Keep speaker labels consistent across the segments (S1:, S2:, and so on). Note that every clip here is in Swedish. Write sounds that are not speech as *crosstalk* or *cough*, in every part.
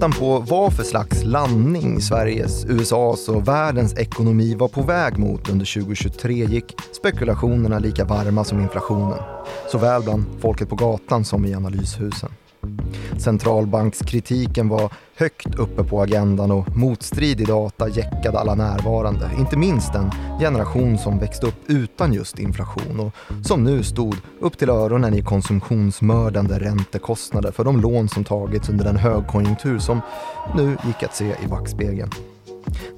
S1: väntan på vad för slags landning Sveriges, USAs och världens ekonomi var på väg mot under 2023 gick spekulationerna lika varma som inflationen. Såväl bland folket på gatan som i analyshusen. Centralbankskritiken var högt uppe på agendan och motstridig data jäckade alla närvarande. Inte minst den generation som växte upp utan just inflation och som nu stod upp till öronen i konsumtionsmördande räntekostnader för de lån som tagits under den högkonjunktur som nu gick att se i backspegeln.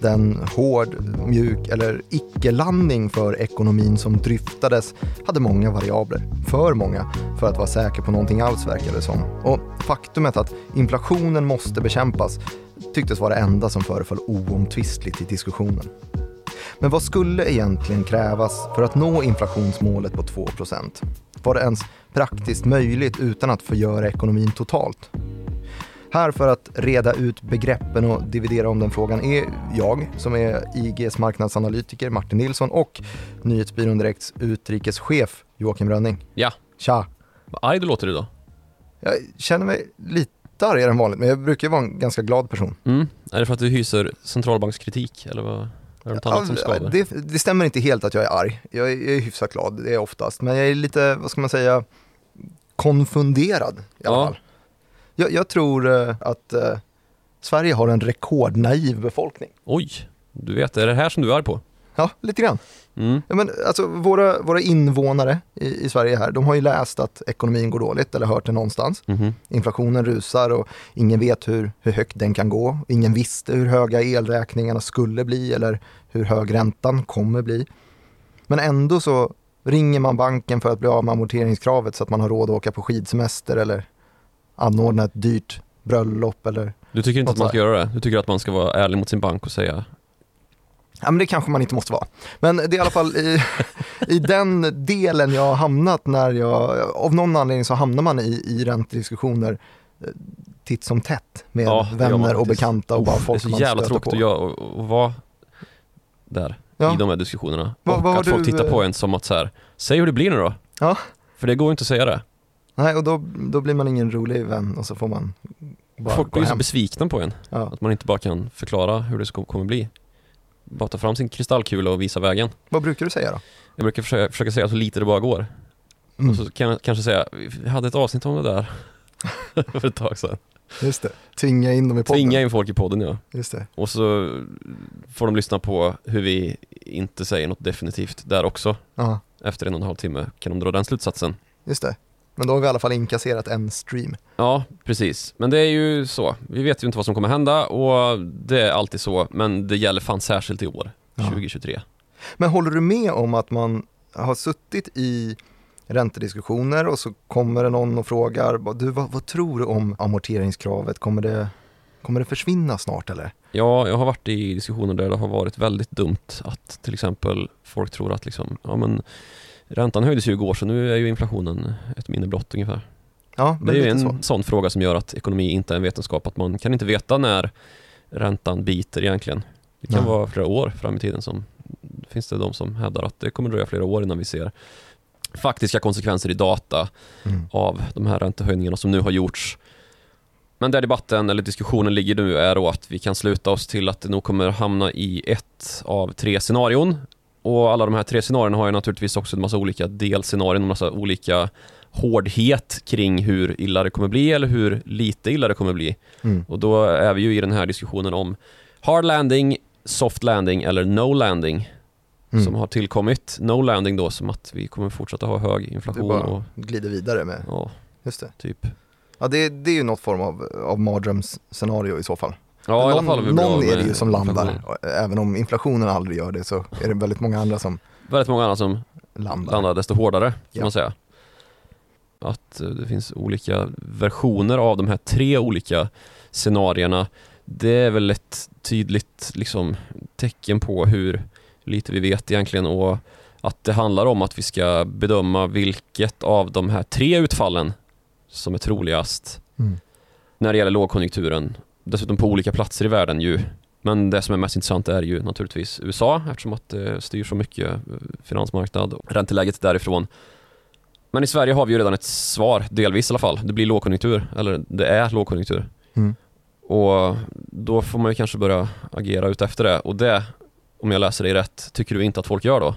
S1: Den hård, mjuk eller icke-landning för ekonomin som dryftades hade många variabler. För många för att vara säker på någonting alls verkade det som. Och faktumet att inflationen måste bekämpas tycktes vara det enda som föreföll oomtvistligt i diskussionen. Men vad skulle egentligen krävas för att nå inflationsmålet på 2% Var det ens praktiskt möjligt utan att förgöra ekonomin totalt? Här för att reda ut begreppen och dividera om den frågan är jag, som är IGs marknadsanalytiker Martin Nilsson och Nyhetsbyrån Direkts utrikeschef Joakim Rönning.
S2: Ja.
S1: Tja!
S2: Vad arg du låter idag.
S1: Jag känner mig lite argare än vanligt, men jag brukar vara en ganska glad person.
S2: Mm. Är det för att du hyser centralbankskritik eller vad? Är det annat som skaver?
S1: det, det stämmer inte helt att jag är arg. Jag är, jag är hyfsat glad, det är jag oftast. Men jag är lite, vad ska man säga, konfunderad i alla
S2: Ja.
S1: fall. Jag, jag tror eh, att eh, Sverige har en rekordnaiv befolkning.
S2: Oj, du vet, är det här som du är arg på?
S1: Ja, lite grann.
S2: Mm.
S1: Ja, men, alltså, våra, våra invånare i, i Sverige här, de har ju läst att ekonomin går dåligt eller hört det någonstans.
S2: Mhm.
S1: Inflationen rusar och ingen vet hur, hur högt den kan gå. Ingen visste hur höga elräkningarna skulle bli eller hur hög räntan kommer bli. Men ändå så ringer man banken för att bli av med amorteringskravet så att man har råd att åka på skidsemester eller anordna ett dyrt bröllop eller
S2: Du tycker inte att man ska göra det? Du tycker att man ska vara ärlig mot sin bank och säga
S1: Ja, men det kanske man inte måste vara. Men det är i alla fall i, i den delen jag har hamnat när jag, av någon anledning så hamnar man i, i räntediskussioner eh, titt som tätt med
S2: Ja, man
S1: vänner och bekanta och bara
S2: "Uff,
S1: folk
S2: Det är
S1: man
S2: så jävla
S1: stöter
S2: tråkigt
S1: på.
S2: att och, och vara där
S1: Ja.
S2: i de här diskussionerna.
S1: Vad-
S2: och
S1: vad har
S2: att folk
S1: du,
S2: tittar på
S1: eh,
S2: en som att så här, säg hur det blir nu då.
S1: Ja.
S2: För det går ju inte att säga det.
S1: Nej, och då, då blir man ingen rolig vän och så får man bara
S2: folk blir så besvikna på en.
S1: Ja.
S2: Att man inte bara kan förklara hur det ska, kommer bli. Bara ta fram sin kristallkula och visa vägen.
S1: Vad brukar du säga då?
S2: Jag brukar försöka, försöka säga så lite det bara går.
S1: Mm,
S2: Och så kan jag kanske säga, vi hade ett avsnitt om det där *laughs* för ett tag sedan.
S1: just det, tvinga in dem i podden.
S2: Tvinga in folk i podden ja.
S1: Just det.
S2: Och så får de lyssna på hur vi inte säger något definitivt där också.
S1: Ja,
S2: Efter en och en halv timme kan de dra den slutsatsen.
S1: just det. Men då har vi i alla fall inkasserat en stream.
S2: Ja, precis. Men det är ju så. Vi vet ju inte vad som kommer hända och det är alltid så. Men det gäller fan särskilt i år,
S1: Ja.
S2: 2023.
S1: Men håller du med om att man har suttit i räntediskussioner och så kommer det någon och frågar, du vad, vad tror du om amorteringskravet? Kommer det, kommer det försvinna snart eller?
S2: Ja, jag har varit i diskussioner där det har varit väldigt dumt att till exempel folk tror att liksom, ja men räntan höjdes ju igår så nu är ju inflationen ett minne blott ungefär.
S1: Ja,
S2: Det är ju en
S1: så.
S2: sån fråga som gör att ekonomi inte är en vetenskap, att man kan inte veta när räntan biter egentligen. Det kan
S1: Nej.
S2: vara flera år fram i tiden som finns det de som hävdar att det kommer dröja flera år innan vi ser faktiska konsekvenser i data
S1: Mm.
S2: av de här räntehöjningarna som nu har gjorts. Men där debatten eller diskussionen ligger nu är då att vi kan sluta oss till att det nog kommer hamna i ett av tre scenarion. Och alla de här tre scenarierna har ju naturligtvis också en massa olika delscenarion, en massa olika hårdhet kring hur illa det kommer bli eller hur lite illa det kommer bli.
S1: Mm.
S2: Och då är vi ju i den här diskussionen om hard landing, soft landing eller no landing
S1: Mm.
S2: som har tillkommit. No landing då som att vi kommer fortsätta ha hög
S1: Du
S2: inflation
S1: bara
S2: och
S1: glider vidare med,
S2: ja,
S1: just det.
S2: typ.
S1: Ja, det, det är ju något form av, av mardrömsscenario i så fall.
S2: Ja, i alla
S1: någon
S2: fall har vi bra
S1: någon är det ju som landar. Även om inflationen aldrig gör det så är det väldigt många andra som
S2: Väldigt många andra som
S1: landar.
S2: landar desto hårdare, kan
S1: Ja.
S2: man säga. Att eh, det finns olika versioner av de här tre olika scenarierna. Det är väl ett tydligt liksom, tecken på hur lite vi vet egentligen och att det handlar om att vi ska bedöma vilket av de här tre utfallen som är troligast
S1: Mm.
S2: när det gäller lågkonjunkturen. Dessutom på olika platser i världen ju. Men det som är mest intressant är ju naturligtvis USA eftersom att det styr så mycket eh, finansmarknad och ränteläget därifrån. Men i Sverige har vi ju redan ett svar, delvis i alla fall. Det blir lågkonjunktur, eller det är lågkonjunktur.
S1: Mm.
S2: Och då får man ju kanske börja agera ut efter det och det, om jag läser dig rätt, tycker du inte att folk gör då?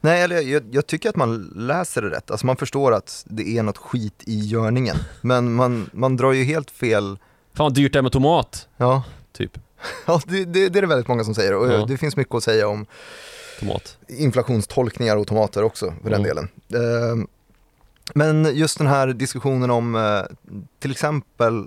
S1: Nej, eller jag, jag tycker att man läser det rätt. Alltså man förstår att det är något skit i görningen. Men man, man drar ju helt fel,
S2: Fan vad dyrt det är med tomat,
S1: ja,
S2: typ. *laughs*
S1: ja det, det, det är det väldigt många som säger. Och
S2: Ja.
S1: det finns mycket att säga om
S2: Tomat.
S1: inflationstolkningar och tomater också för den delen. Eh, Men just den här diskussionen om eh, till exempel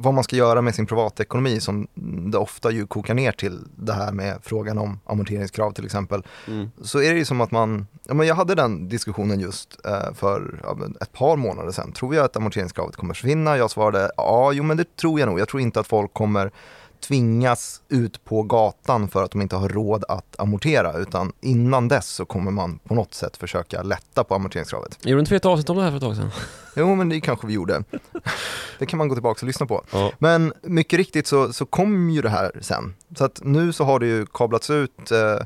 S1: vad man ska göra med sin privatekonomi som det ofta ju kokar ner till det här med frågan om amorteringskrav till exempel.
S2: Mm.
S1: Så är det ju som att man, ja men jag hade den diskussionen just eh, för ja, ett par månader sedan. Tror jag att amorteringskravet kommer försvinna? Jag svarade ja, jo men det tror jag nog. Jag tror inte att folk kommer tvingas ut på gatan för att de inte har råd att amortera utan innan dess så kommer man på något sätt försöka lätta på amorteringskravet.
S2: Gjorde inte vi ett avsnitt om det här för ett tag sedan?
S1: Jo men det kanske vi gjorde. Det kan man gå tillbaka och lyssna på.
S2: Ja.
S1: Men mycket riktigt så, så kom ju det här sen. Så att nu så har det ju kablats ut, eh,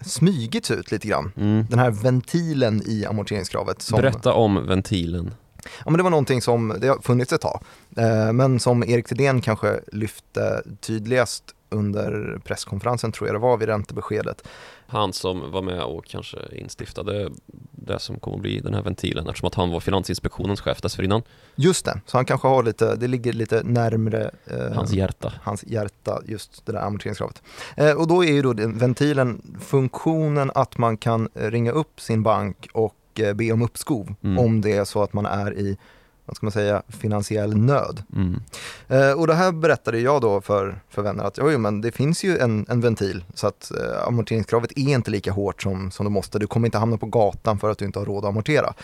S1: smygits ut lite grann.
S2: Mm.
S1: Den här ventilen i amorteringskravet. Som,
S2: Berätta om ventilen.
S1: Ja, men det var någonting som, det har funnits ett tag, eh, men som Erik Thedéen kanske lyfte tydligast under presskonferensen tror jag det var vid räntebeskedet.
S2: Han som var med och kanske instiftade det som kommer att bli den här ventilen eftersom att han var Finansinspektionens chef dessförinnan.
S1: Just det, så han kanske har lite, det ligger lite närmre eh,
S2: Hans hjärta.
S1: hans hjärta, just det där amorteringskravet. Eh, och då är ju då den ventilen funktionen att man kan ringa upp sin bank och eh, be om uppskov
S2: Mm.
S1: om det är så att man är i, vad ska man säga, finansiell nöd.
S2: Mm.
S1: Eh, och det här berättade jag då för, för vänner att oj, men det finns ju en, en ventil så att eh, amorteringskravet är inte lika hårt som, som det måste. Du kommer inte hamna på gatan för att du inte har råd att amortera.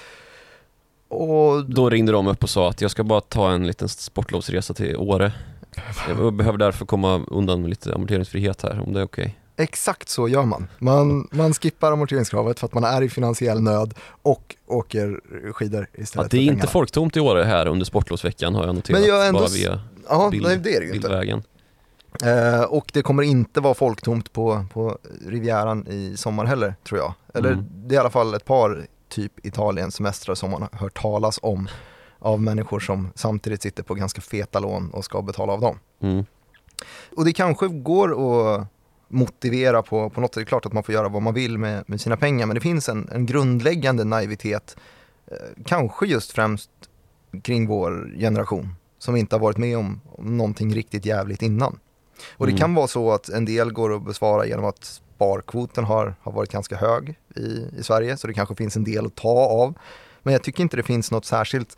S1: Och
S2: Då ringde de upp och sa att jag ska bara ta en liten sportlovsresa till Åre. *laughs* Jag behöver därför komma undan med lite amorteringsfrihet här, om det är okej.
S1: Exakt så gör man. man. Man skippar amorteringskravet för att man är i finansiell nöd och åker skidor
S2: Ja,
S1: istället
S2: det är inte folktomt i Åre här under sportlovsveckan har jag noterat.
S1: Men jag ändå
S2: bara via
S1: Ja,
S2: bild-
S1: nej, det är det ju inte.
S2: bildvägen.
S1: Eh, och det kommer inte vara folktomt på, på Rivieran i sommar heller, tror jag. Eller
S2: Mm.
S1: det är i alla fall ett par typ Italien semestrar som man har hört talas om av människor som samtidigt sitter på ganska feta lån och ska betala av dem.
S2: Mm.
S1: Och det kanske går att motivera på, på något sätt. Det är klart att man får göra vad man vill med, med sina pengar, men det finns en, en grundläggande naivitet, eh, kanske just främst kring vår generation, som inte har varit med om, om någonting riktigt jävligt innan. Och det
S2: Mm.
S1: kan vara så att en del går att besvara genom att sparkvoten har, har varit ganska hög i, i Sverige, så det kanske finns en del att ta av. Men jag tycker inte det finns något särskilt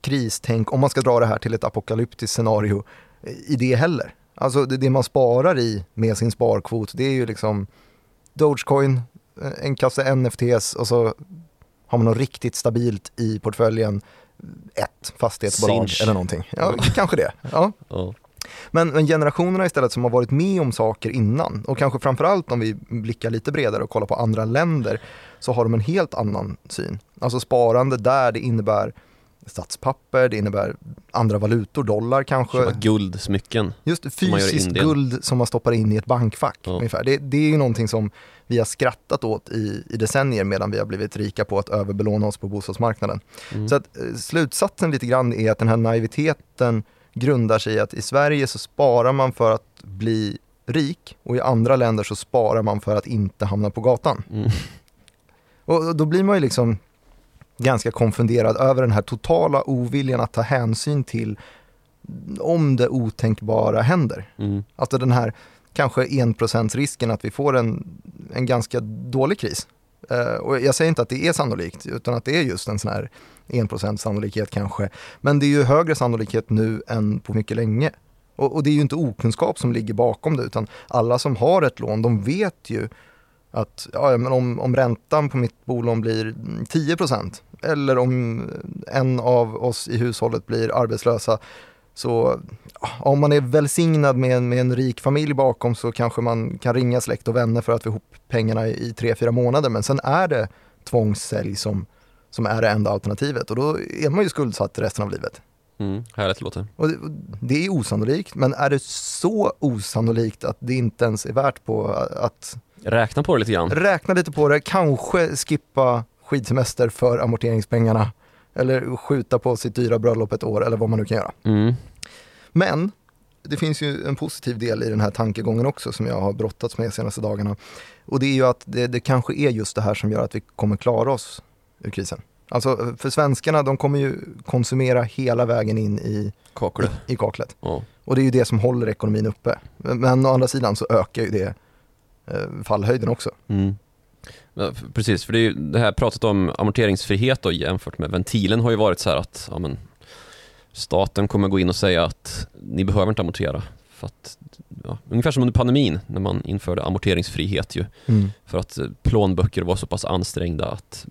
S1: kristänk, om man ska dra det här till ett apokalyptiskt scenario, i det heller. Alltså det, det man sparar i med sin sparkvot, det är ju liksom Dogecoin, eh, en kasse NFTs och så har man något riktigt stabilt i portföljen, ett fastighetsbolag
S2: Sinch.
S1: eller någonting. Ja, kanske det. Ja.
S2: Ja.
S1: Men, men generationerna istället som har varit med om saker innan och kanske framförallt om vi blickar lite bredare och kollar på andra länder så har de en helt annan syn. Alltså sparande där det innebär statspapper, det innebär andra valutor, dollar kanske.
S2: Köpa guldsmycken.
S1: Just fysiskt guld som man stoppar in i ett bankfack
S2: Ja.
S1: ungefär. Det, det är ju någonting som vi har skrattat åt i, i decennier medan vi har blivit rika på att överbelåna oss på bostadsmarknaden.
S2: Mm.
S1: Så att eh, slutsatsen lite grann är att den här naiviteten grundar sig i att i Sverige så sparar man för att bli rik och i andra länder så sparar man för att inte hamna på gatan.
S2: Mm.
S1: Och och då blir man ju liksom ganska konfunderad över den här totala oviljan att ta hänsyn till om det otänkbara händer.
S2: Mm.
S1: Alltså den här kanske 1% risken att vi får en, en ganska dålig kris. Eh, och jag säger inte att det är sannolikt, utan att det är just en sån här 1% sannolikhet kanske. Men det är ju högre sannolikhet nu än på mycket länge. Och, och det är ju inte okunskap som ligger bakom det, utan alla som har ett lån, de vet ju att ja, men om, om räntan på mitt bolån blir 10% eller om en av oss i hushållet blir arbetslösa så ja, om man är välsignad med en, med en rik familj bakom så kanske man kan ringa släkt och vänner för att få ihop pengarna i, i tre, fyra månader. Men sen är det tvångssälj som, som är det enda alternativet och då är man ju skuldsatt resten av livet.
S2: Mm. Härligt låter.
S1: Och det, och det är osannolikt, men är det så osannolikt att det inte ens är värt på att
S2: Räkna på det lite grann.
S1: räkna lite på det, kanske skippa skidsemester för amorteringspengarna eller skjuta på sitt dyra bröllop ett år eller vad man nu kan göra.
S2: Mm.
S1: Men det finns ju en positiv del i den här tankegången också som jag har brottats med de senaste dagarna. Och det är ju att det, det kanske är just det här som gör att vi kommer klara oss ur krisen. Alltså för svenskarna, de kommer ju konsumera hela vägen in i,
S2: Kakle.
S1: i, i kaklet.
S2: Ja.
S1: Och det är ju det som håller ekonomin uppe. Men, å andra sidan så ökar ju det fallhöjden också.
S2: Mm. Ja, precis, för det, det här pratet om amorteringsfrihet då, jämfört med ventilen har ju varit så här att ja, men, staten kommer gå in och säga att ni behöver inte amortera. För att, ja, ungefär som under pandemin när man införde amorteringsfrihet ju. För att eh, plånböcker var så pass ansträngda att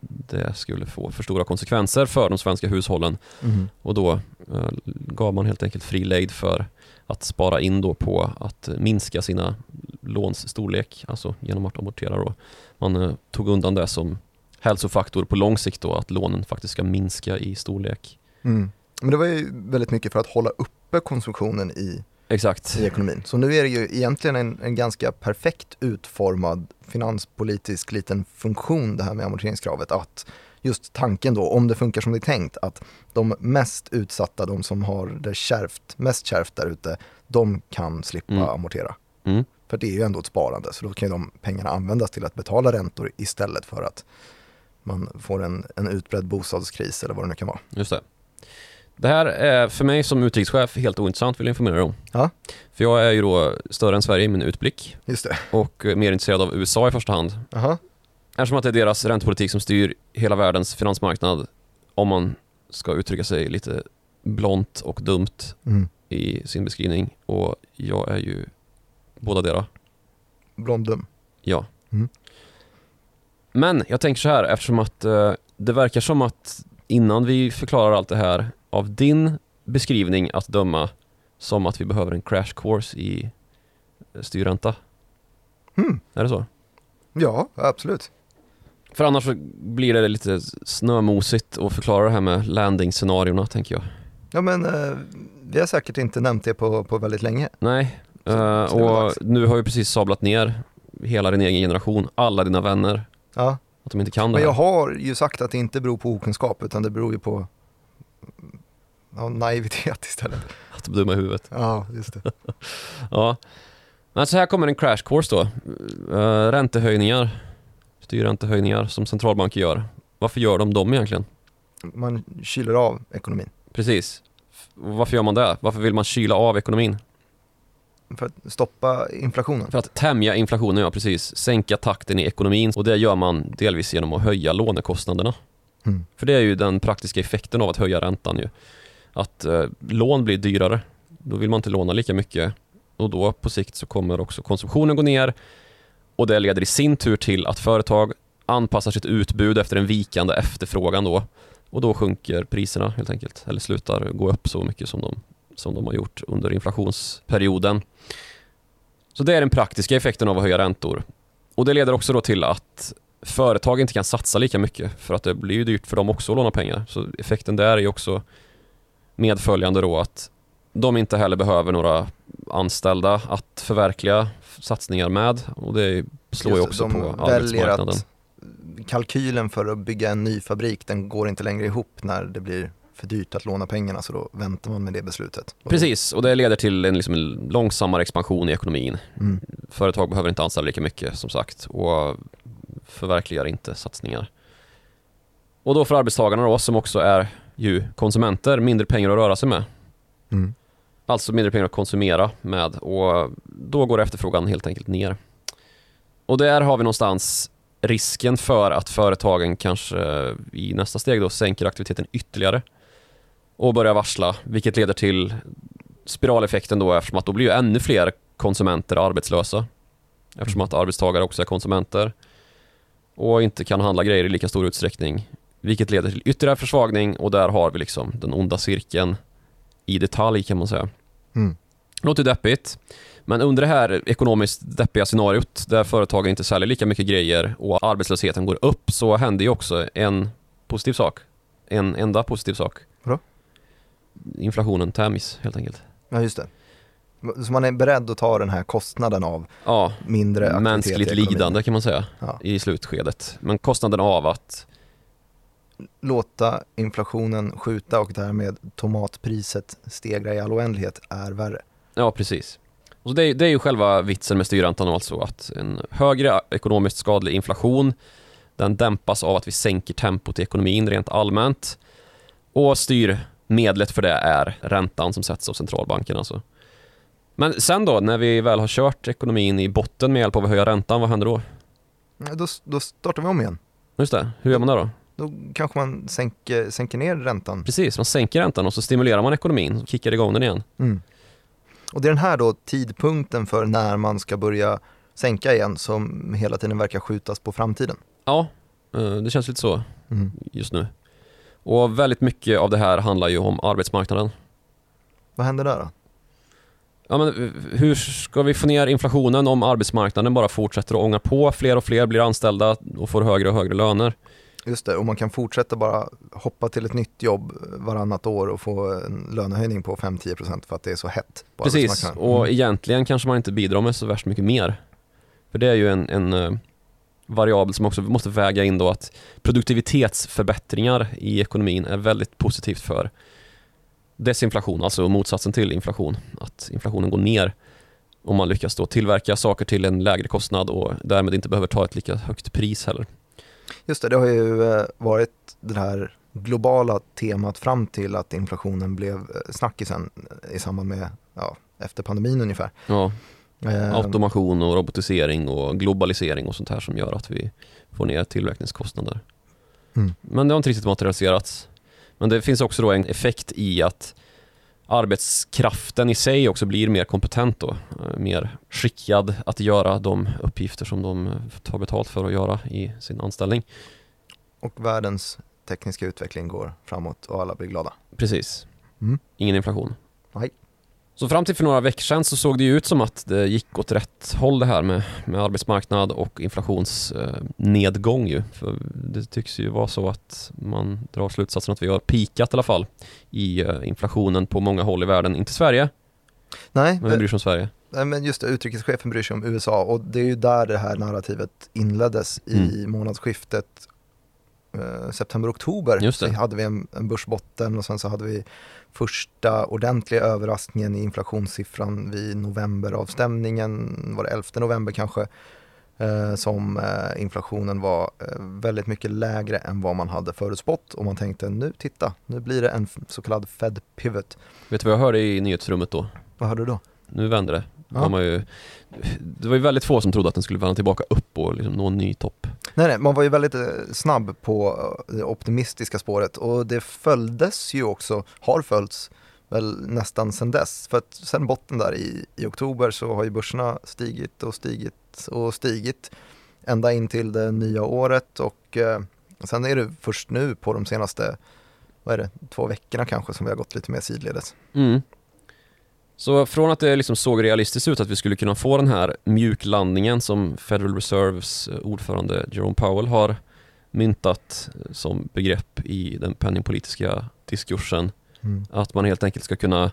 S2: det skulle få för stora konsekvenser för de svenska hushållen.
S1: Mm.
S2: Och då eh, gav man helt enkelt fri lejd för att spara in då på att minska sina låns storlek, alltså genom att amortera då. Man eh, tog undan det som hälsofaktor på lång sikt då, att lånen faktiskt ska minska i storlek.
S1: Mm. Men det var ju väldigt mycket för att hålla uppe konsumtionen i,
S2: Exakt.
S1: i ekonomin. Så nu är det ju egentligen en, en ganska perfekt utformad finanspolitisk liten funktion det här med amorteringskravet. Att just tanken då, om det funkar som det är tänkt, att de mest utsatta, de som har det kärvt, mest kärvt där ute, de kan slippa
S2: Mm.
S1: amortera.
S2: Mm.
S1: För det är ju ändå ett sparande, så då kan ju de pengarna användas till att betala räntor istället för att man får en, en utbredd bostadskris eller vad det nu kan vara.
S2: Just det. Det här är för mig som utrikeschef helt ointressant vill jag informera om.
S1: Ja.
S2: För jag är ju då större än Sverige i min utblick
S1: Just det.
S2: och mer intresserad av USA i första hand.
S1: Aha.
S2: Eftersom att det är deras räntepolitik som styr hela världens finansmarknad om man ska uttrycka sig lite blont och dumt
S1: Mm.
S2: i sin beskrivning och jag är ju båda dera.
S1: Blondum.
S2: Ja.
S1: Mm.
S2: Men jag tänker så här eftersom att eh, det verkar som att innan vi förklarar allt det här av din beskrivning att döma som att vi behöver en crash course i eh, styrränta.
S1: Mm.
S2: Är det så?
S1: Ja, absolut.
S2: För annars så blir det lite snömosigt att förklara det här med landing-scenarierna tänker jag.
S1: Ja men eh, vi har säkert inte nämnt det på, på väldigt länge.
S2: Nej,
S1: Så-
S2: eh,
S1: så
S2: och nu har vi precis sablat ner hela din egen generation, alla dina vänner,
S1: Ja.
S2: att de inte kan det
S1: Men
S2: här.
S1: jag har ju sagt att det inte beror på okunskap utan det beror ju på ja, naivitet istället. *laughs*
S2: Att de är dumma i huvudet.
S1: Ja, just det. *laughs*
S2: Ja. Men så här kommer en crash course då. Uh, räntehöjningar, styrräntehöjningar som centralbanker gör. Varför gör de dem egentligen?
S1: Man kyler av ekonomin.
S2: Precis. Varför gör man det? Varför vill man kyla av ekonomin?
S1: För att stoppa inflationen.
S2: För att tämja inflationen, ja precis. Sänka takten i ekonomin och det gör man delvis genom att höja lånekostnaderna.
S1: Mm.
S2: För det är ju den praktiska effekten av att höja räntan ju. Att eh, lån blir dyrare. Då vill man inte låna lika mycket och då på sikt så kommer också konsumtionen gå ner och det leder i sin tur till att företag anpassar sitt utbud efter en vikande efterfrågan då och då sjunker priserna helt enkelt eller slutar gå upp så mycket som de, som de har gjort under inflationsperioden. Så det är den praktiska effekten av att höja räntor. Och det leder också då till att företag inte kan satsa lika mycket för att det blir ju dyrt för dem också att låna pengar. Så effekten där är ju också medföljande då att de inte heller behöver några anställda att förverkliga satsningar med och det slår ju
S1: Just
S2: också
S1: de
S2: på arbetsmarknaden.
S1: att kalkylen för att bygga en ny fabrik den går inte längre ihop när det blir för dyrt att låna pengarna så då väntar man med det beslutet.
S2: Precis, och det leder till en, liksom, en långsammare expansion i ekonomin.
S1: Mm.
S2: Företag behöver inte anställa lika mycket som sagt och förverkligar inte satsningar. Och då för arbetstagarna då, som också är ju konsumenter, mindre pengar att röra sig med.
S1: Mm.
S2: Alltså mindre pengar att konsumera med och då går efterfrågan helt enkelt ner. Och där har vi någonstans risken för att företagen kanske i nästa steg då sänker aktiviteten ytterligare och börjar varsla, vilket leder till spiraleffekten då eftersom att då blir ju ännu fler konsumenter arbetslösa. Eftersom att arbetstagare också är konsumenter och inte kan handla grejer i lika stor utsträckning. Vilket leder till ytterligare försvagning och där har vi liksom den onda cirkeln i detalj kan man säga.
S1: Mm.
S2: Låter deppigt. Men under det här ekonomiskt deppiga scenariot där företagen inte säljer lika mycket grejer och arbetslösheten går upp så händer ju också en positiv sak. En enda positiv sak.
S1: Vadå?
S2: Inflationen tämjs helt enkelt.
S1: Ja, just det. Så man är beredd att ta den här kostnaden av
S2: Ja,
S1: mindre aktivitet
S2: mänskligt lidande kan man säga
S1: Ja.
S2: i slutskedet. Men kostnaden av att
S1: låta inflationen skjuta och därmed tomatpriset stegra i all oändlighet är värre.
S2: Ja, precis. Och det, är, det är ju själva vitsen med styrräntan alltså att en högre ekonomiskt skadlig inflation den dämpas av att vi sänker tempot i ekonomin rent allmänt och styrmedlet för det är räntan som sätts av centralbanken alltså. Men sen då, när vi väl har kört ekonomin i botten med hjälp av att höja räntan, vad händer då?
S1: Då, då startar vi om igen.
S2: Just det, hur gör man det då?
S1: Då kanske man sänker, sänker ner räntan.
S2: Precis, man sänker räntan och så stimulerar man ekonomin och kickar igång den igen.
S1: Mm. Och det är den här då tidpunkten för när man ska börja sänka igen som hela tiden verkar skjutas på framtiden.
S2: Ja, eh, det känns lite så
S1: Mm.
S2: just nu. Och väldigt mycket av det här handlar ju om arbetsmarknaden.
S1: Vad händer där då?
S2: Ja, men eh, hur ska vi få ner inflationen om arbetsmarknaden bara fortsätter att ånga på? Fler och fler blir anställda och får högre och högre löner.
S1: Just det, och man kan fortsätta bara hoppa till ett nytt jobb varannat år och få en lönehöjning på 5-10% för att det är så hett på
S2: Precis,
S1: arbetsmarknaden.
S2: och
S1: Mm.
S2: egentligen kanske man inte bidrar med så värst mycket mer. För det är ju en, en eh, variabel som också måste väga in då att produktivitetsförbättringar i ekonomin är väldigt positivt för desinflation, alltså motsatsen till inflation. Att inflationen går ner om man lyckas då tillverka saker till en lägre kostnad och därmed inte behöver ta ett lika högt pris heller.
S1: Just det, det har ju eh, varit det här globala temat fram till att inflationen blev eh, snackisen i samband med, ja, efter pandemin ungefär.
S2: Ja,
S1: Eh,
S2: automation och robotisering och globalisering och sånt här som gör att vi får ner tillverkningskostnader.
S1: Mm.
S2: Men det har inte riktigt materialiserats. Men det finns också då en effekt i att arbetskraften i sig också blir mer kompetent då. eh, Mer skickad att göra de uppgifter som de eh, tar betalt för att göra i sin anställning.
S1: Och världens tekniska utveckling går framåt och alla blir glada.
S2: Precis.
S1: Mm.
S2: Ingen inflation.
S1: Nej.
S2: Så fram till för några veckor sedan så såg det ut som att det gick åt rätt håll det här med, med arbetsmarknad och inflationsnedgång ju. För det tycks ju vara så att man drar slutsatsen att vi har pikat i alla fall i eh, inflationen på många håll i världen. Inte Sverige,
S1: Nej,
S2: men vi bryr sig om Sverige.
S1: Nej, men just det, utrikeschefen bryr sig om USA och det är ju där det här narrativet inleddes i
S2: Mm.
S1: månadsskiftet eh, september-oktober.
S2: Just det.
S1: Så hade vi en, en börsbotten och sen så hade vi första ordentliga överraskningen i inflationssiffran vid novemberavstämningen, var det 11 november kanske, eh, som eh, inflationen var eh, väldigt mycket lägre än vad man hade förutspått och man tänkte nu titta, nu blir det en så kallad Fed pivot.
S2: Vet du vad jag hörde i nyhetsrummet då?
S1: Vad hörde du då?
S2: Nu vänder det.
S1: Ja.
S2: De har ju, det var ju väldigt få som trodde att den skulle vända tillbaka upp och liksom nå en ny topp.
S1: Nej, nej, man var ju väldigt eh, snabb på eh, det optimistiska spåret och det följdes ju också, har följts väl nästan sedan dess. För att sen botten där i, i oktober så har ju börserna stigit och stigit och stigit ända in till det nya året och eh, sen är det först nu på de senaste, vad är det, två veckorna kanske som vi har gått lite mer sidledes.
S2: Mm. Så från att det liksom såg realistiskt ut att vi skulle kunna få den här mjuklandningen som Federal Reserves eh, ordförande Jerome Powell har myntat eh, som begrepp i den penningpolitiska diskursen.
S1: Mm.
S2: Att man helt enkelt ska kunna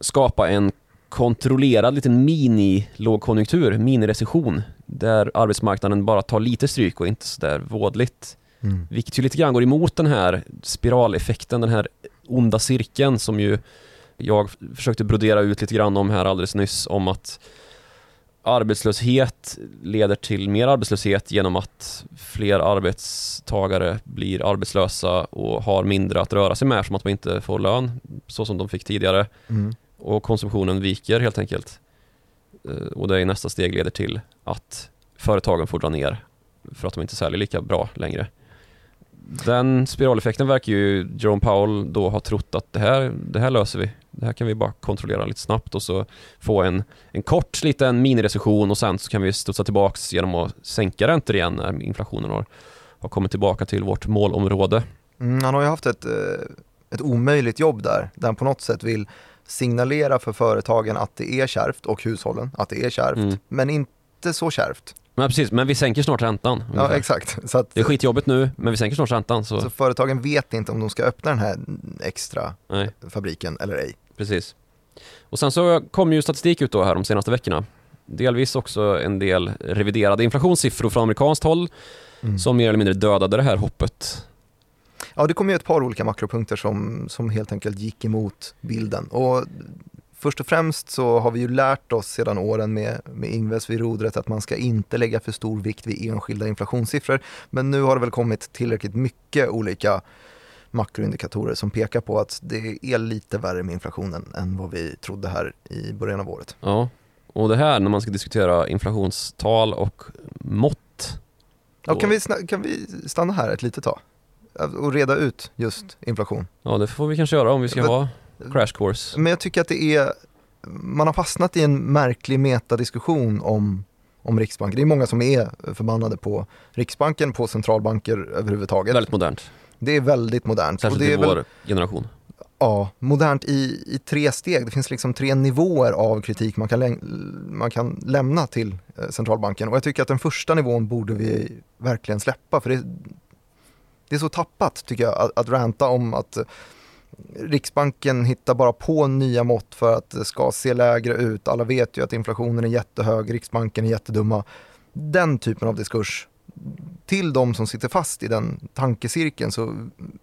S2: skapa en kontrollerad liten mini-lågkonjunktur, mini-recession där arbetsmarknaden bara tar lite stryk och inte sådär vådligt.
S1: Mm.
S2: Vilket ju lite grann går emot den här spiraleffekten, den här onda cirkeln som ju jag försökte brodera ut lite grann om här alldeles nyss om att arbetslöshet leder till mer arbetslöshet genom att fler arbetstagare blir arbetslösa och har mindre att röra sig med som att man inte får lön så som de fick tidigare
S1: Mm.
S2: och konsumtionen viker helt enkelt. Eh, Och det i nästa steg leder till att företagen får dra ner för att de inte säljer lika bra längre. Den spiraleffekten verkar ju Jerome Powell då ha trott att det här, det här löser vi. Det här kan vi bara kontrollera lite snabbt och så få en, en kort liten minirecession och sen så kan vi studsa tillbaks genom att sänka räntor igen när inflationen har, har kommit tillbaka till vårt målområde.
S1: Mm, han har ju haft ett, eh, ett omöjligt jobb där, där han på något sätt vill signalera för företagen att det är kärvt och hushållen att det är kärvt,
S2: Mm.
S1: men inte så kärvt.
S2: Men precis, men vi sänker snart räntan.
S1: Ja, exakt. Så, att,
S2: Det är skitjobbigt nu, men vi sänker snart räntan. Så,
S1: så företagen vet inte om de ska öppna den här extra
S2: nej.
S1: fabriken eller ej.
S2: Precis. Och sen så kom ju statistik ut då här de senaste veckorna. Delvis också en del reviderade inflationssiffror från amerikanskt håll
S1: Mm.
S2: som mer eller mindre dödade det här hoppet.
S1: Ja, det kom ju ett par olika makropunkter som, som helt enkelt gick emot bilden. Och först och främst så har vi ju lärt oss sedan åren med, med Ingves vid rodret att man ska inte lägga för stor vikt vid enskilda inflationssiffror. Men nu har det väl kommit tillräckligt mycket olika makroindikatorer som pekar på att det är lite värre med inflationen än vad vi trodde här i början av året.
S2: Ja, och det här när man ska diskutera inflationstal och mått.
S1: Ja, kan, vi, kan vi stanna här ett litet tag och reda ut just inflation?
S2: Ja, det får vi kanske göra om vi ska ha crash course.
S1: Men jag tycker att det är, man har fastnat i en märklig metadiskussion om om Riksbanken. Det är många som är förbannade på Riksbanken, på centralbanker överhuvudtaget.
S2: Väldigt modernt.
S1: Det är väldigt modernt.
S2: Särskilt
S1: i
S2: vår väl, generation.
S1: Ja, modernt i, i tre steg. Det finns liksom tre nivåer av kritik man kan, man kan lämna till eh, centralbanken. Och jag tycker att den första nivån borde vi verkligen släppa. För det, det är så tappat tycker jag att, att ranta om att Riksbanken hittar bara på nya mått för att det ska se lägre ut. Alla vet ju att inflationen är jättehög, Riksbanken är jättedumma. Den typen av diskurs till de som sitter fast i den tankecirkeln så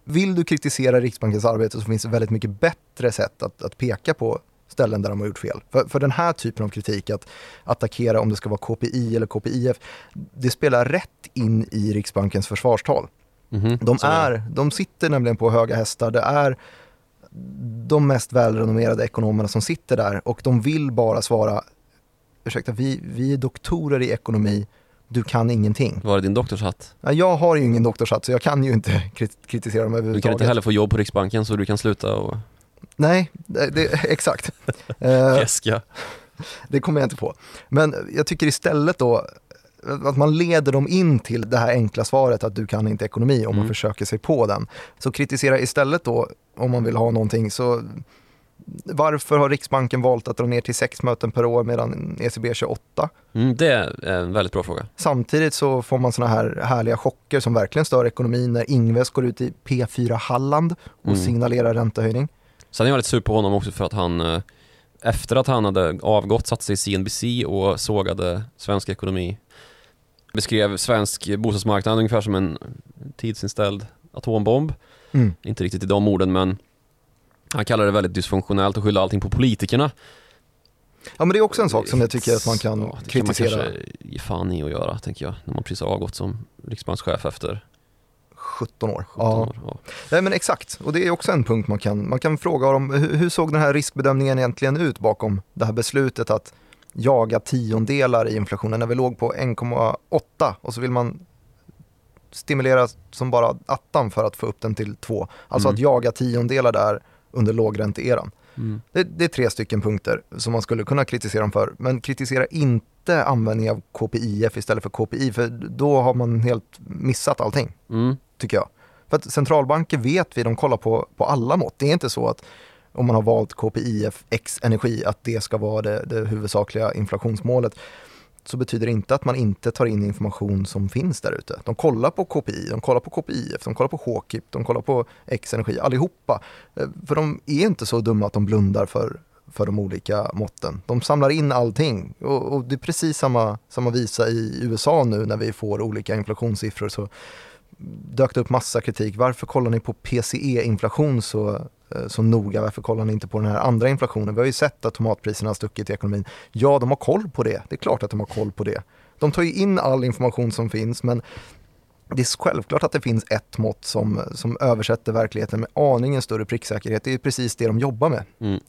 S1: vill du kritisera Riksbankens arbete så finns det väldigt mycket bättre sätt att, att peka på ställen där de har gjort fel. För, för den här typen av kritik, att attackera om det ska vara KPI eller KPIF, det spelar rätt in i Riksbankens försvarstal. Mm -hmm. de, är, de sitter nämligen på höga hästar, det är de mest välrenommerade ekonomerna som sitter där och de vill bara svara, ursäkta, vi, vi är doktorer i ekonomi, du kan ingenting.
S2: Var är din doktorshatt?
S1: Ja, jag har ju ingen doktorshatt så jag kan ju inte *laughs* kritisera dem överhuvudtaget.
S2: Du kan inte heller få jobb på Riksbanken så du kan sluta och...
S1: Nej, det, det, *laughs* exakt.
S2: Fjäska.
S1: det kommer jag inte på. Men jag tycker istället då att man leder dem in till det här enkla svaret att du kan inte ekonomi om mm. man försöker sig på den. Så kritisera istället då om man vill ha någonting så varför har Riksbanken valt att dra ner till sex möten per år medan ECB 28?
S2: Mm, det är en väldigt bra fråga.
S1: Samtidigt så får man såna här härliga chocker som verkligen stör ekonomin när Ingves går ut i P4 Halland och mm. signalerar räntehöjning.
S2: Sen är jag lite sur på honom också för att han eh, efter att han hade avgått satte sig i CNBC och sågade svensk ekonomi. Beskrev svensk bostadsmarknad ungefär som en tidsinställd atombomb. Mm. Inte riktigt i de orden men han kallar det väldigt dysfunktionellt och skyller allting på politikerna.
S1: Ja men det är också en sak som jag tycker att man kan ja, det kritisera.
S2: kan man kanske ge fan i att göra, tänker jag, när man precis har avgått som riksbankschef efter
S1: 17 år.
S2: 17 ja. År, ja.
S1: ja. men exakt, och det är också en punkt man kan, man kan fråga om. Hur, hur såg den här riskbedömningen egentligen ut bakom det här beslutet att jaga tiondelar i inflationen när vi låg på 1,8 och så vill man stimulera som bara attan för att få upp den till 2. Alltså mm. att jaga tiondelar där under lågränteeran. Mm. Det, det, är tre stycken punkter som man skulle kunna kritisera dem för. Men kritisera inte användning av KPIF istället för KPI för då har man helt missat allting. Mm. Tycker jag. För att centralbanker vet vi, de kollar på, på alla mått. Det är inte så att om man har valt KPIF X energi att det ska vara det, det huvudsakliga inflationsmålet så betyder det inte att man inte tar in information som finns där ute. De kollar på KPI, de kollar på KPIF, de kollar på HKIP, de kollar på X-energi, allihopa. Eh, för de är inte så dumma att de blundar för, för de olika måtten. De samlar in allting och, och det är precis samma, samma visa i USA nu när vi får olika inflationssiffror så dök det upp massa kritik. Varför kollar ni på PCE-inflation så Eh, så noga. Varför kollar ni inte på den här andra inflationen? Vi har ju sett att tomatpriserna har stuckit i ekonomin. Ja, de har koll på det. Det är klart att de har koll på det. De tar ju in all information som finns, men det är självklart att det finns ett mått som, som översätter verkligheten med aningen större pricksäkerhet. Det är precis det de jobbar med. Mm.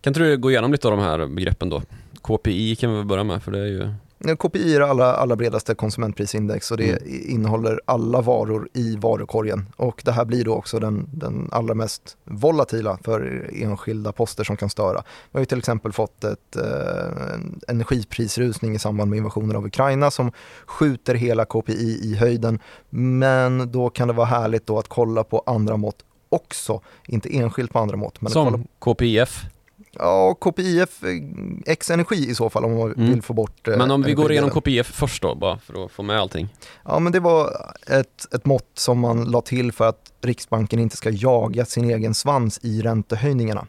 S2: Kan inte du gå igenom lite av de här begreppen då? KPI kan vi börja med, för det är ju
S1: KPI är alla, allra bredaste konsumentprisindex och det mm. innehåller alla varor i varukorgen. Och det här blir då också den, den allra mest volatila för enskilda poster som kan störa. Vi har ju till exempel fått ett, eh, en energiprisrusning i samband med invasionen av Ukraina som skjuter hela KPI i höjden. Men då kan det vara härligt då att kolla på andra mått också, inte enskilt på andra mått. Men
S2: som
S1: kolla.
S2: KPIF?
S1: Ja, KPIF eh, X energi i så fall om man mm. vill få bort
S2: eh, Men om vi går igenom KPIF först då, bara för att få med allting.
S1: Ja, men det var ett, ett mått som man la till för att Riksbanken inte ska jaga sin egen svans i räntehöjningarna.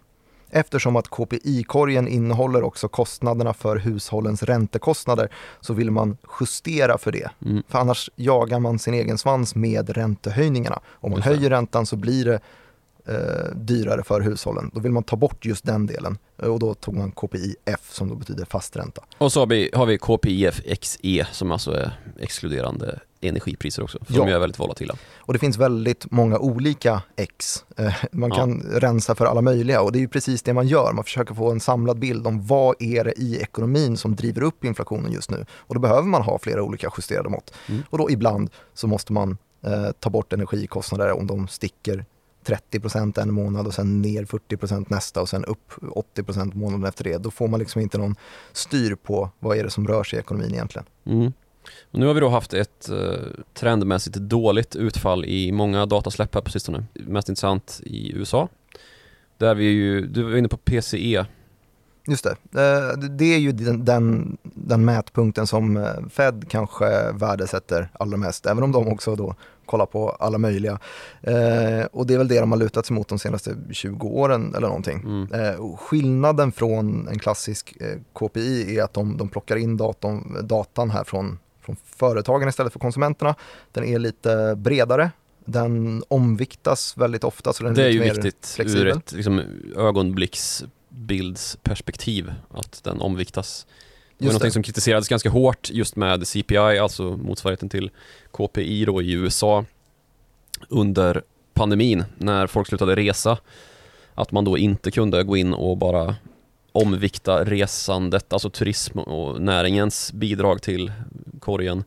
S1: Eftersom att KPI-korgen innehåller också kostnaderna för hushållens räntekostnader så vill man justera för det.
S2: Mm.
S1: För annars jagar man sin egen svans med räntehöjningarna. Om man höjer räntan så blir det eh, dyrare för hushållen. Då vill man ta bort just den delen. Eh, Och då tog man KPIF som då betyder fast ränta.
S2: Och så har vi, har vi KPIF-XE som alltså är exkluderande energipriser också. För
S1: Ja.
S2: de är väldigt volatila.
S1: Och det finns väldigt många olika X. Eh, Man
S2: Ja.
S1: kan rensa för alla möjliga och det är ju precis det man gör. Man försöker få en samlad bild om vad är det i ekonomin som driver upp inflationen just nu. Och då behöver man ha flera olika justerade mått.
S2: Mm.
S1: Och då ibland så måste man eh, ta bort energikostnader om de sticker 30% en månad och sen ner 40% nästa och sen upp 80% månaden efter det. Då får man liksom inte någon styr på vad är det som rör sig i ekonomin egentligen.
S2: Mm. Och nu har vi då haft ett eh, trendmässigt dåligt utfall i många datasläpp här på sistone. Mest intressant i USA. Där vi ju, du var inne på PCE.
S1: Just det. Eh, det- Det är ju den, den, den mätpunkten som eh, Fed kanske värdesätter allra mest, även om de också då kollar på alla möjliga. Eh, och det är väl det de har lutat sig mot de senaste 20 åren eller någonting.
S2: Mm.
S1: Eh, skillnaden från en klassisk eh, KPI är att de, de plockar in datorn, datan här från, från företagen istället för konsumenterna. Den är lite bredare, den omviktas väldigt ofta så den är,
S2: Det är ju viktigt
S1: flexibel.
S2: ur ett liksom, ögonblicksbildsperspektiv att den omviktas. Det var
S1: det.
S2: som kritiserades ganska hårt just med CPI, alltså motsvarigheten till KPI då i USA under pandemin när folk slutade resa. Att man då inte kunde gå in och bara omvikta resandet, alltså turism och näringens bidrag till korgen.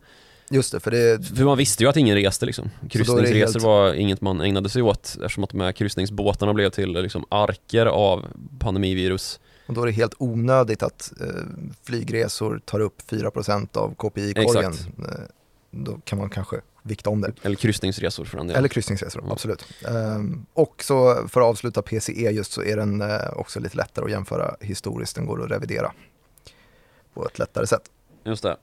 S1: Just det, för det,
S2: För man visste ju att ingen reste liksom. Kryssningsresor
S1: helt-
S2: var inget man ägnade sig åt eftersom att de här kryssningsbåtarna blev till liksom arker av pandemivirus.
S1: Och då är det helt onödigt att eh, flygresor tar upp 4% av KPI-korgen. Eh, då kan man kanske vikta om det.
S2: Eller kryssningsresor för den.
S1: Eller kryssningsresor,
S2: Ja.
S1: absolut. Ehm, och så för att avsluta PCE just så är den eh, också lite lättare att jämföra historiskt. Den går att revidera på ett lättare sätt.
S2: Just det.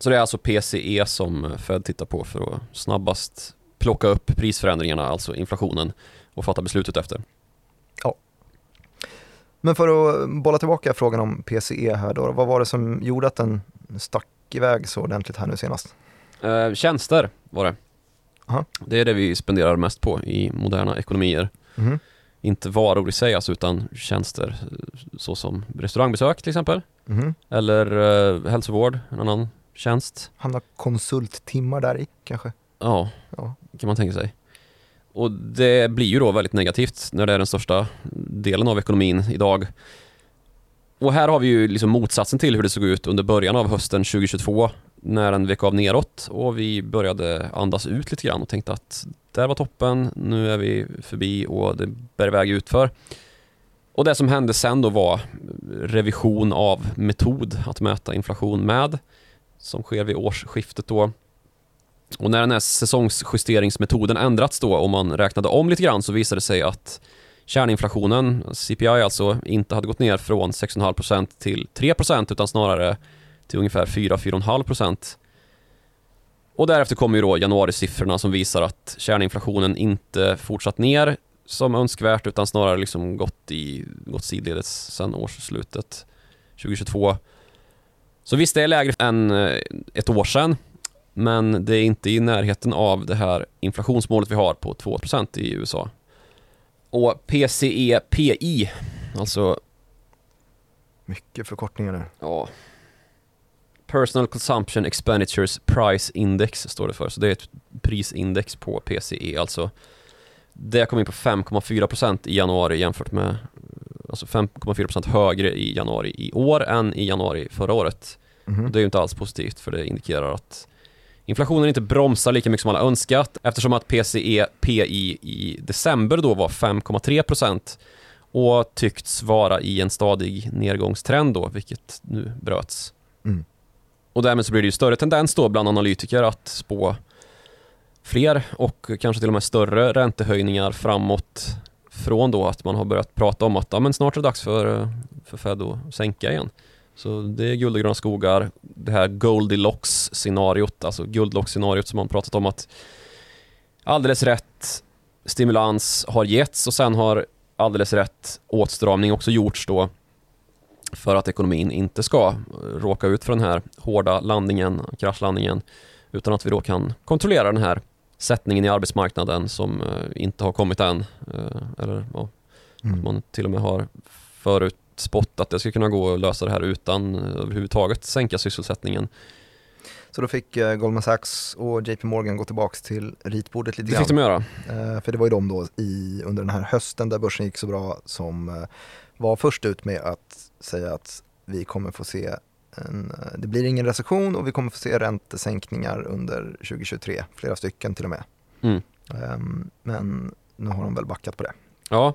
S2: Så det är alltså PCE som Fed tittar på för att snabbast plocka upp prisförändringarna, alltså inflationen, och fatta beslutet efter.
S1: Men för att bolla tillbaka frågan om PCE här då. Vad var det som gjorde att den stack iväg så ordentligt här nu senast?
S2: Eh, tjänster var det.
S1: Aha.
S2: Det är det vi spenderar mest på i moderna ekonomier.
S1: Mhm.
S2: Inte varor i sig alltså, utan tjänster såsom restaurangbesök till exempel.
S1: Mhm.
S2: Eller eh, hälsovård, en annan tjänst.
S1: Hamnar konsulttimmar där i kanske?
S2: Ja,
S1: Ja.
S2: kan man tänka sig. Och det blir ju då väldigt negativt när det är den största delen av ekonomin idag. Och här har vi ju liksom motsatsen till hur det såg ut under början av hösten 2022 när den vek av neråt och vi började andas ut lite grann och tänkte att där var toppen, nu är vi förbi och det bär iväg utför. Och det som hände sen då var revision av metod att mäta inflation med som sker vid årsskiftet då. Och när den här säsongsjusteringsmetoden ändrats då och man räknade om lite grann så visade det sig att kärninflationen, CPI alltså, inte hade gått ner från 6,5% till 3% utan snarare till ungefär 4-4,5%. Och därefter kommer ju då januarisiffrorna som visar att kärninflationen inte fortsatt ner som önskvärt utan snarare liksom gått, i, gått sidledes sedan årsslutet 2022. Så visst, det är lägre än eh, ett år sedan men det är inte i närheten av det här inflationsmålet vi har på 2% i USA. Och PCE-PI, alltså
S1: Mycket förkortningar nu.
S2: ja, Personal Consumption Expenditures Price Index står det för. Så det är ett prisindex på PCE alltså. Det kom in på 5,4% i januari jämfört med alltså 5,4% högre i januari i år än i januari förra året.
S1: Mhm.
S2: Och det är ju inte alls positivt för det indikerar att inflationen inte bromsar lika mycket som alla önskat eftersom att PCE PI i december då var 5,3% och tyckts vara i en stadig nedgångstrend då, vilket nu bröts.
S1: Mm.
S2: Och därmed så blir det ju större tendens då bland analytiker att spå fler och kanske till och med större räntehöjningar framåt från då att man har börjat prata om att ja, men snart är det dags för, för Fed att sänka igen. Så det är guld och gröna skogar, det här Goldilocks-scenariot, alltså guldlock-scenariot som man pratat om att alldeles rätt stimulans har getts och sen har alldeles rätt åtstramning också gjorts då för att ekonomin inte ska råka ut för den här hårda landningen, kraschlandningen utan att vi då kan kontrollera den här sättningen i arbetsmarknaden som eh, inte har kommit än. Eh, eller ja,
S1: Mm.
S2: man till och med har förutspått att det ska kunna gå att lösa det här utan eh, överhuvudtaget sänka sysselsättningen.
S1: Så då fick eh, Goldman Sachs och JP Morgan gå tillbaks till ritbordet lite
S2: Det fick de
S1: grann.
S2: göra.
S1: Eh, för det var ju de då i, under den här hösten där börsen gick så bra som var först ut med att säga att vi kommer få se en, det blir ingen recession och vi kommer få se räntesänkningar under 2023, flera stycken till och med.
S2: Mm.
S1: Ehm, men nu har de väl backat på det.
S2: Ja,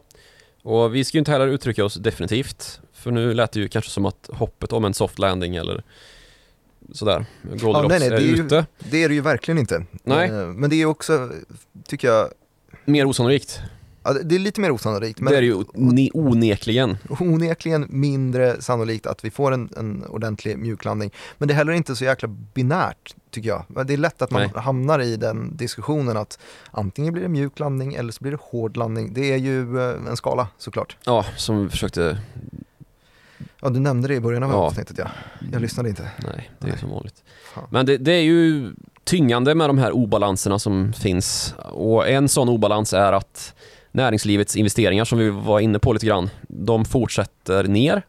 S2: och vi ska ju inte heller uttrycka oss definitivt. För nu lät det ju kanske som att hoppet om en soft landing eller sådär, Goldilocks
S1: nej, nej,
S2: är
S1: det är ju-
S2: ute.
S1: Det är det ju verkligen inte.
S2: Nej.
S1: Eh, men det är också, tycker jag,
S2: Mer osannolikt.
S1: Ja, det är lite mer osannolikt. Men
S2: det är det ju onekligen.
S1: onekligen mindre sannolikt att vi får en, en ordentlig mjuklandning. Men det är heller inte så jäkla binärt tycker jag. Det är lätt att man
S2: Nej.
S1: hamnar i den diskussionen att antingen blir det mjuk landning eller så blir det hård landning. Det är ju eh, en skala såklart.
S2: Ja, som vi försökte,
S1: Ja, du nämnde det i början av
S2: Ja.
S1: avsnittet ja. Jag lyssnade inte.
S2: nej det är
S1: Nej.
S2: som vanligt.
S1: Fan.
S2: Men det, det är ju tyngande med de här obalanserna som finns. Och en sån obalans är att näringslivets investeringar som vi var inne på lite grann, de fortsätter ner.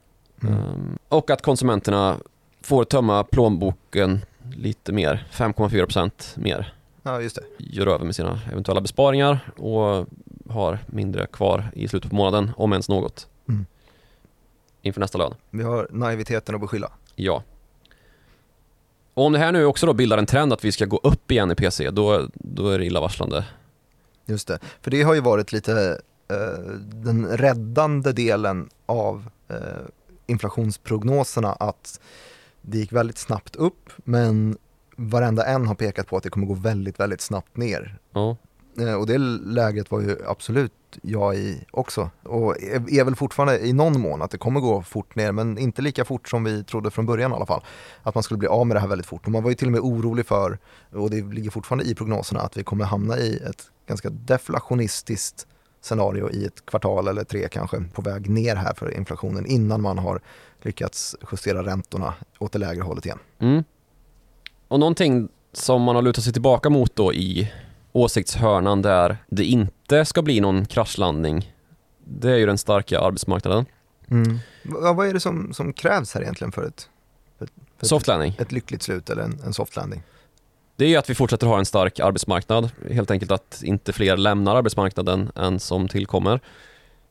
S1: Mm.
S2: Ehm, Och att konsumenterna får tömma plånboken lite mer, 5,4% mer.
S1: Ja, just det.
S2: Gör över med sina eventuella besparingar och har mindre kvar i slutet på månaden, om ens något.
S1: Mm.
S2: Inför nästa lön.
S1: Vi har naiviteten att beskylla.
S2: Ja. Och om det här nu också då bildar en trend att vi ska gå upp igen i PC, då, då är det illavarslande.
S1: Just det. För det har ju varit lite eh, den räddande delen av eh, inflationsprognoserna att det gick väldigt snabbt upp men varenda en har pekat på att det kommer gå väldigt, väldigt snabbt ner.
S2: Ja,
S1: Eh, och det läget var ju absolut jag i också. Och är, är väl fortfarande i någon mån att det kommer gå fort ner men inte lika fort som vi trodde från början i alla fall. Att man skulle bli av med det här väldigt fort. Och man var ju till och med orolig för, och det ligger fortfarande i prognoserna, att vi kommer hamna i ett ganska deflationistiskt scenario i ett kvartal eller tre kanske på väg ner här för inflationen innan man har lyckats justera räntorna åt det lägre hållet igen.
S2: Mm. Och någonting som man har lutat sig tillbaka mot då i åsiktshörnan där det inte ska bli någon kraschlandning, det är ju den starka arbetsmarknaden.
S1: Mm. Va- vad är det som, som krävs här egentligen för ett, för ett, för ett, ett lyckligt slut eller en, en soft landing?
S2: Det är att vi fortsätter ha en stark arbetsmarknad, helt enkelt att inte fler lämnar arbetsmarknaden än som tillkommer.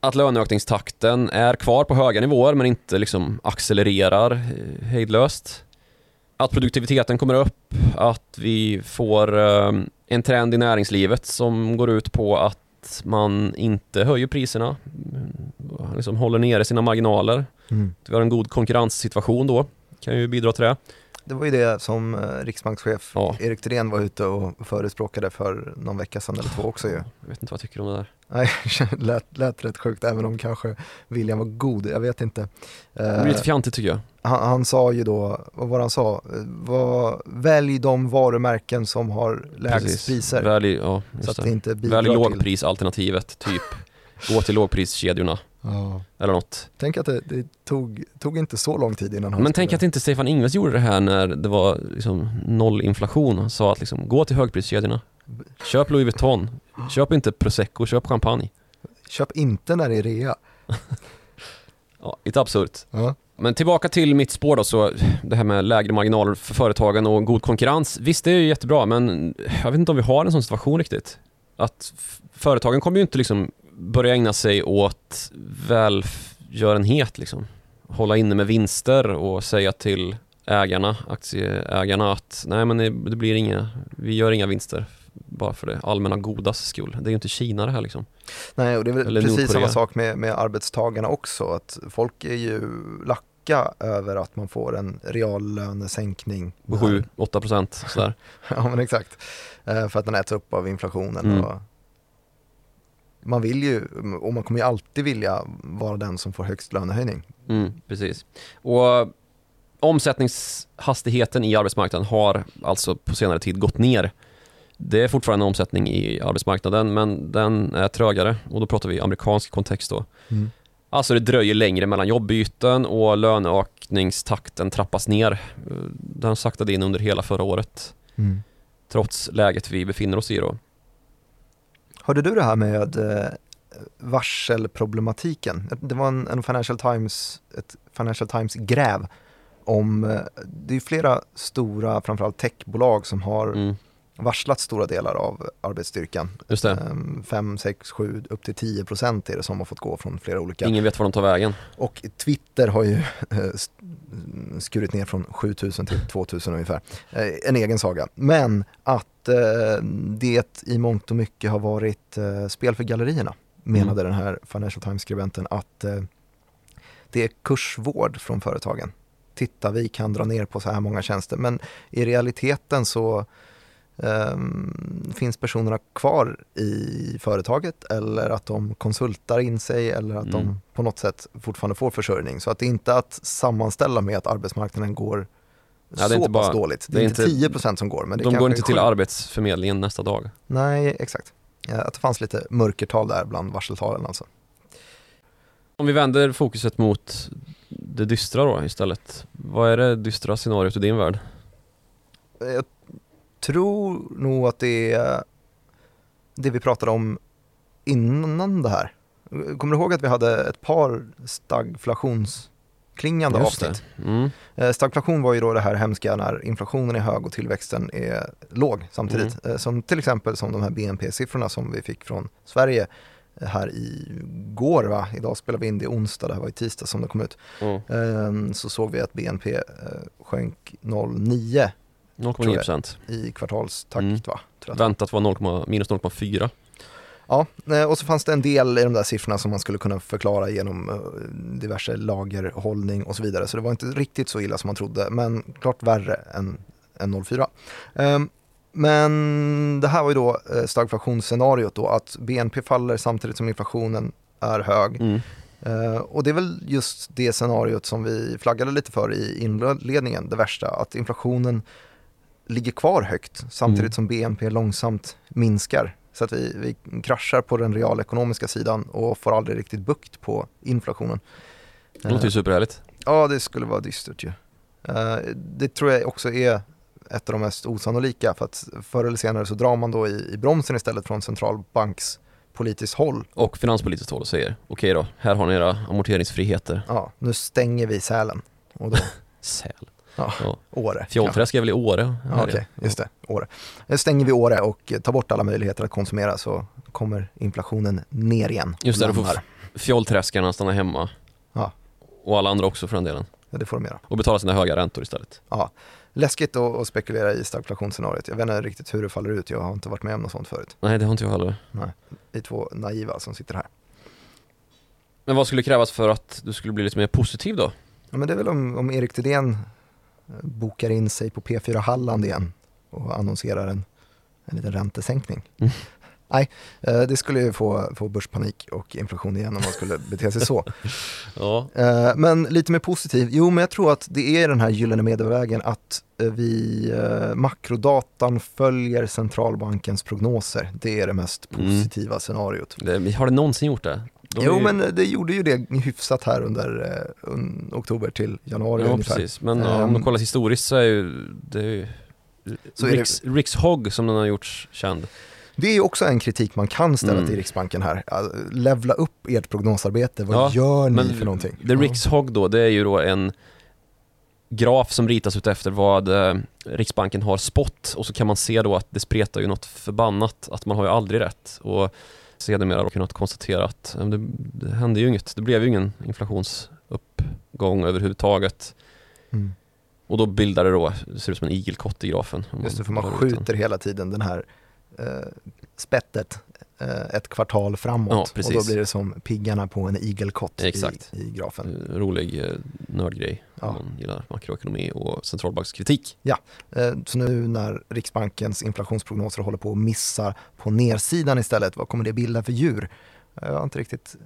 S2: Att löneökningstakten är kvar på höga nivåer men inte liksom accelererar eh, hejdlöst. Att produktiviteten kommer upp, att vi får eh, en trend i näringslivet som går ut på att man inte höjer priserna, mm, liksom håller nere sina marginaler. Att vi har en god konkurrenssituation då, kan ju bidra till det.
S1: Det var ju det som eh, riksbankschef
S2: Ja.
S1: Erik Thyrén var ute och förespråkade för någon vecka sedan eller två också ju.
S2: Jag vet inte vad jag tycker om det där.
S1: Nej, *laughs* lät, lät rätt sjukt även om kanske viljan var god, jag vet inte.
S2: Det blir
S1: Eh,
S2: lite fjantigt tycker jag.
S1: han, han sa ju då, vad var han sa? Eh, Vad, välj de varumärken som har lägst
S2: Precis.
S1: priser.
S2: Välj, ja,
S1: så att det inte bidrar
S2: Välj lågprisalternativet, typ. Gå till lågpriskedjorna
S1: Ja.
S2: eller något.
S1: Tänk att det, det tog, tog inte så lång tid innan han
S2: Men tänk att inte Stefan Ingves gjorde det här när det var liksom noll inflation. Han sa att liksom, gå till högpriskedjorna. Köp Louis Vuitton. Köp inte prosecco, köp champagne.
S1: Köp inte när det är rea. *laughs*
S2: Ja, lite absurt.
S1: Ja.
S2: Men tillbaka till mitt spår då, så det här med lägre marginaler för företagen och god konkurrens. Visst, det är ju jättebra, men jag vet inte om vi har en sån situation riktigt. Att företagen kommer ju inte liksom börja ägna sig åt välgörenhet liksom. Hålla inne med vinster och säga till ägarna, aktieägarna att nej men det, blir inga, vi gör inga vinster bara för det allmänna godas skull. Det är ju inte Kina det här liksom.
S1: Nej, och det är väl
S2: Eller
S1: precis
S2: Nordkorea.
S1: samma sak med, med arbetstagarna också. Att folk är ju lacka över att man får en reallönesänkning.
S2: På 7-8 procent sådär. *laughs*
S1: Ja men exakt. Eh, För att den äts upp av inflationen.
S2: Mm.
S1: Och man vill ju, och man kommer ju alltid vilja vara den som får högst lönehöjning.
S2: Mm, precis. Och omsättningshastigheten i arbetsmarknaden har alltså på senare tid gått ner. Det är fortfarande en omsättning i arbetsmarknaden men den är trögare och då pratar vi amerikansk kontext då.
S1: Mm.
S2: Alltså det dröjer längre mellan jobbyten och löneökningstakten trappas ner. Den saktade in under hela förra året.
S1: Mm.
S2: Trots läget vi befinner oss i då.
S1: Hörde du det här med eh, varselproblematiken? Det var en, en Financial Times, ett Financial Times-gräv om, eh, det är flera stora, framförallt techbolag som har
S2: Mm
S1: varslat stora delar av arbetsstyrkan.
S2: Just det.
S1: 5, 6, 7, upp till 10 procent är det som har fått gå från flera olika.
S2: Ingen vet var de tar vägen.
S1: Och Twitter har ju eh, skurit ner från 7000 till 2000 ungefär. Eh, En egen saga. Men att eh, det i mångt och mycket har varit spel för gallerierna menade den här Financial Times-skribenten att det är kursvård från företagen. Titta, vi kan dra ner på så här många tjänster. Men i realiteten så ehm, finns personerna kvar i företaget eller att de konsultar in sig eller att de
S2: Mm.
S1: på något sätt fortfarande får försörjning. Så att det är inte att sammanställa med att arbetsmarknaden går
S2: Ja, det är
S1: så
S2: inte
S1: pass
S2: bara-
S1: dåligt. Det
S2: det
S1: är, inte
S2: inte-
S1: 10% som går. Men
S2: de går inte till. Arbetsförmedlingen nästa dag.
S1: Nej, exakt. Att det fanns lite mörkertal där bland varseltalen alltså.
S2: Om vi vänder fokuset mot det dystra då istället. Vad är det dystra scenariot i din värld?
S1: Jag tror nog att det är det vi pratade om innan det här. Kommer du ihåg att vi hade ett par stagflationsklingande
S2: Just
S1: avsnitt?
S2: Mm.
S1: Eh, Stagflation var ju då det här hemska när inflationen är hög och tillväxten är låg samtidigt.
S2: Mm.
S1: Eh, Som till exempel som de här BNP-siffrorna som vi fick från Sverige eh, här i går va? Idag spelar vi in det onsdag, det här var i tisdag som det kom ut.
S2: Mm.
S1: Eh, Så såg vi att BNP sjönk 0,9
S2: 0,9 procent.
S1: i kvartalstakt
S2: Mm.
S1: va?
S2: Väntat var 0, minus 0,4.
S1: Ja, eh, och så fanns det en del i de där siffrorna som man skulle kunna förklara genom eh, diverse lagerhållning och så vidare. Så det var inte riktigt så illa som man trodde, men klart värre än, än 0,4. Ehm, Men det här var ju då eh, stagflationsscenariot då, att BNP faller samtidigt som inflationen är hög.
S2: Mm.
S1: Och det är väl just det scenariot som vi flaggade lite för i inledningen, det värsta, att inflationen ligger kvar högt samtidigt
S2: Mm.
S1: som BNP långsamt minskar. Så att vi, vi kraschar på den realekonomiska sidan och får aldrig riktigt bukt på inflationen.
S2: Det låter ju
S1: Eh,
S2: superhärligt.
S1: Ja, det skulle vara dystert ju. Eh, Det tror jag också är ett av de mest osannolika för att förr eller senare så drar man då i, i bromsen istället från centralbankspolitiskt håll.
S2: Och finanspolitiskt håll och säger okej då, här har ni era amorteringsfriheter.
S1: Ja, nu stänger vi Sälen och då *laughs*
S2: Säl.
S1: Ja.
S2: Ja.
S1: Åre.
S2: Fjollträsk är väl i Åre?
S1: Ja, Okej, just det. Åre. Nu stänger vi Åre och tar bort alla möjligheter att konsumera så kommer inflationen ner igen.
S2: Just det, då får. Fjollträskarna stanna hemma.
S1: Ja.
S2: Och alla andra också för den delen.
S1: Ja, det får de göra.
S2: Och betala sina höga räntor istället.
S1: Läskigt att, spekulera i stagflationsscenariot. Jag vet inte riktigt hur det faller ut. Jag har inte varit med om något sånt förut.
S2: Nej, det har inte jag heller.
S1: Vi är två naiva som sitter här.
S2: Men vad skulle krävas för att du skulle bli lite mer positiv då?
S1: Ja, men det är väl om, om Erik Thedéen eh, bokar in sig på P4 Halland igen och annonserar en, en liten räntesänkning.
S2: Mm. *laughs*
S1: Nej, eh, det skulle ju få, få börspanik och inflation igen om man skulle *laughs* bete sig så.
S2: Ja.
S1: Eh, Men lite mer positiv, jo men jag tror att det är den här gyllene medelvägen att eh, vi, makrodatan följer centralbankens prognoser. Det är det mest
S2: Mm.
S1: positiva scenariot.
S2: Det, har det någonsin gjort det? De
S1: Jo
S2: ju-
S1: men det gjorde ju det hyfsat här under eh, un, oktober till januari
S2: Ja,
S1: ungefär.
S2: precis. Men ja, om
S1: Ehm.
S2: man kollar historiskt så är ju det är ju
S1: Så är det-
S2: Riks, Riks Hogg som den har gjorts känd.
S1: Det är ju också en kritik man kan ställa
S2: Mm.
S1: till Riksbanken här. Alltså, Levla upp ert prognosarbete, vad
S2: Ja,
S1: gör ni för någonting?
S2: Det Riks Hogg då, det är ju då en graf som ritas ut efter vad eh, Riksbanken har spott och så kan man se då att det spretar ju något förbannat, att man har ju aldrig rätt. Och sedermera kunnat konstatera att det, det hände ju inget, det blev ju ingen inflationsuppgång överhuvudtaget.
S1: Mm.
S2: Och då bildar det då, det ser ut som en igelkott i grafen.
S1: Just det, för man skjuter hela tiden den här eh, spettet ett kvartal framåt.
S2: Ja,
S1: och då blir det som piggarna på en igelkott i,
S2: Exakt.
S1: i grafen.
S2: Eh, rolig eh, nördgrej
S1: Ja.
S2: om man gillar makroekonomi och centralbankskritik.
S1: Eh, så nu när Riksbankens inflationsprognoser håller på att missa på nersidan istället, vad kommer det bilda för djur? Jag har inte riktigt,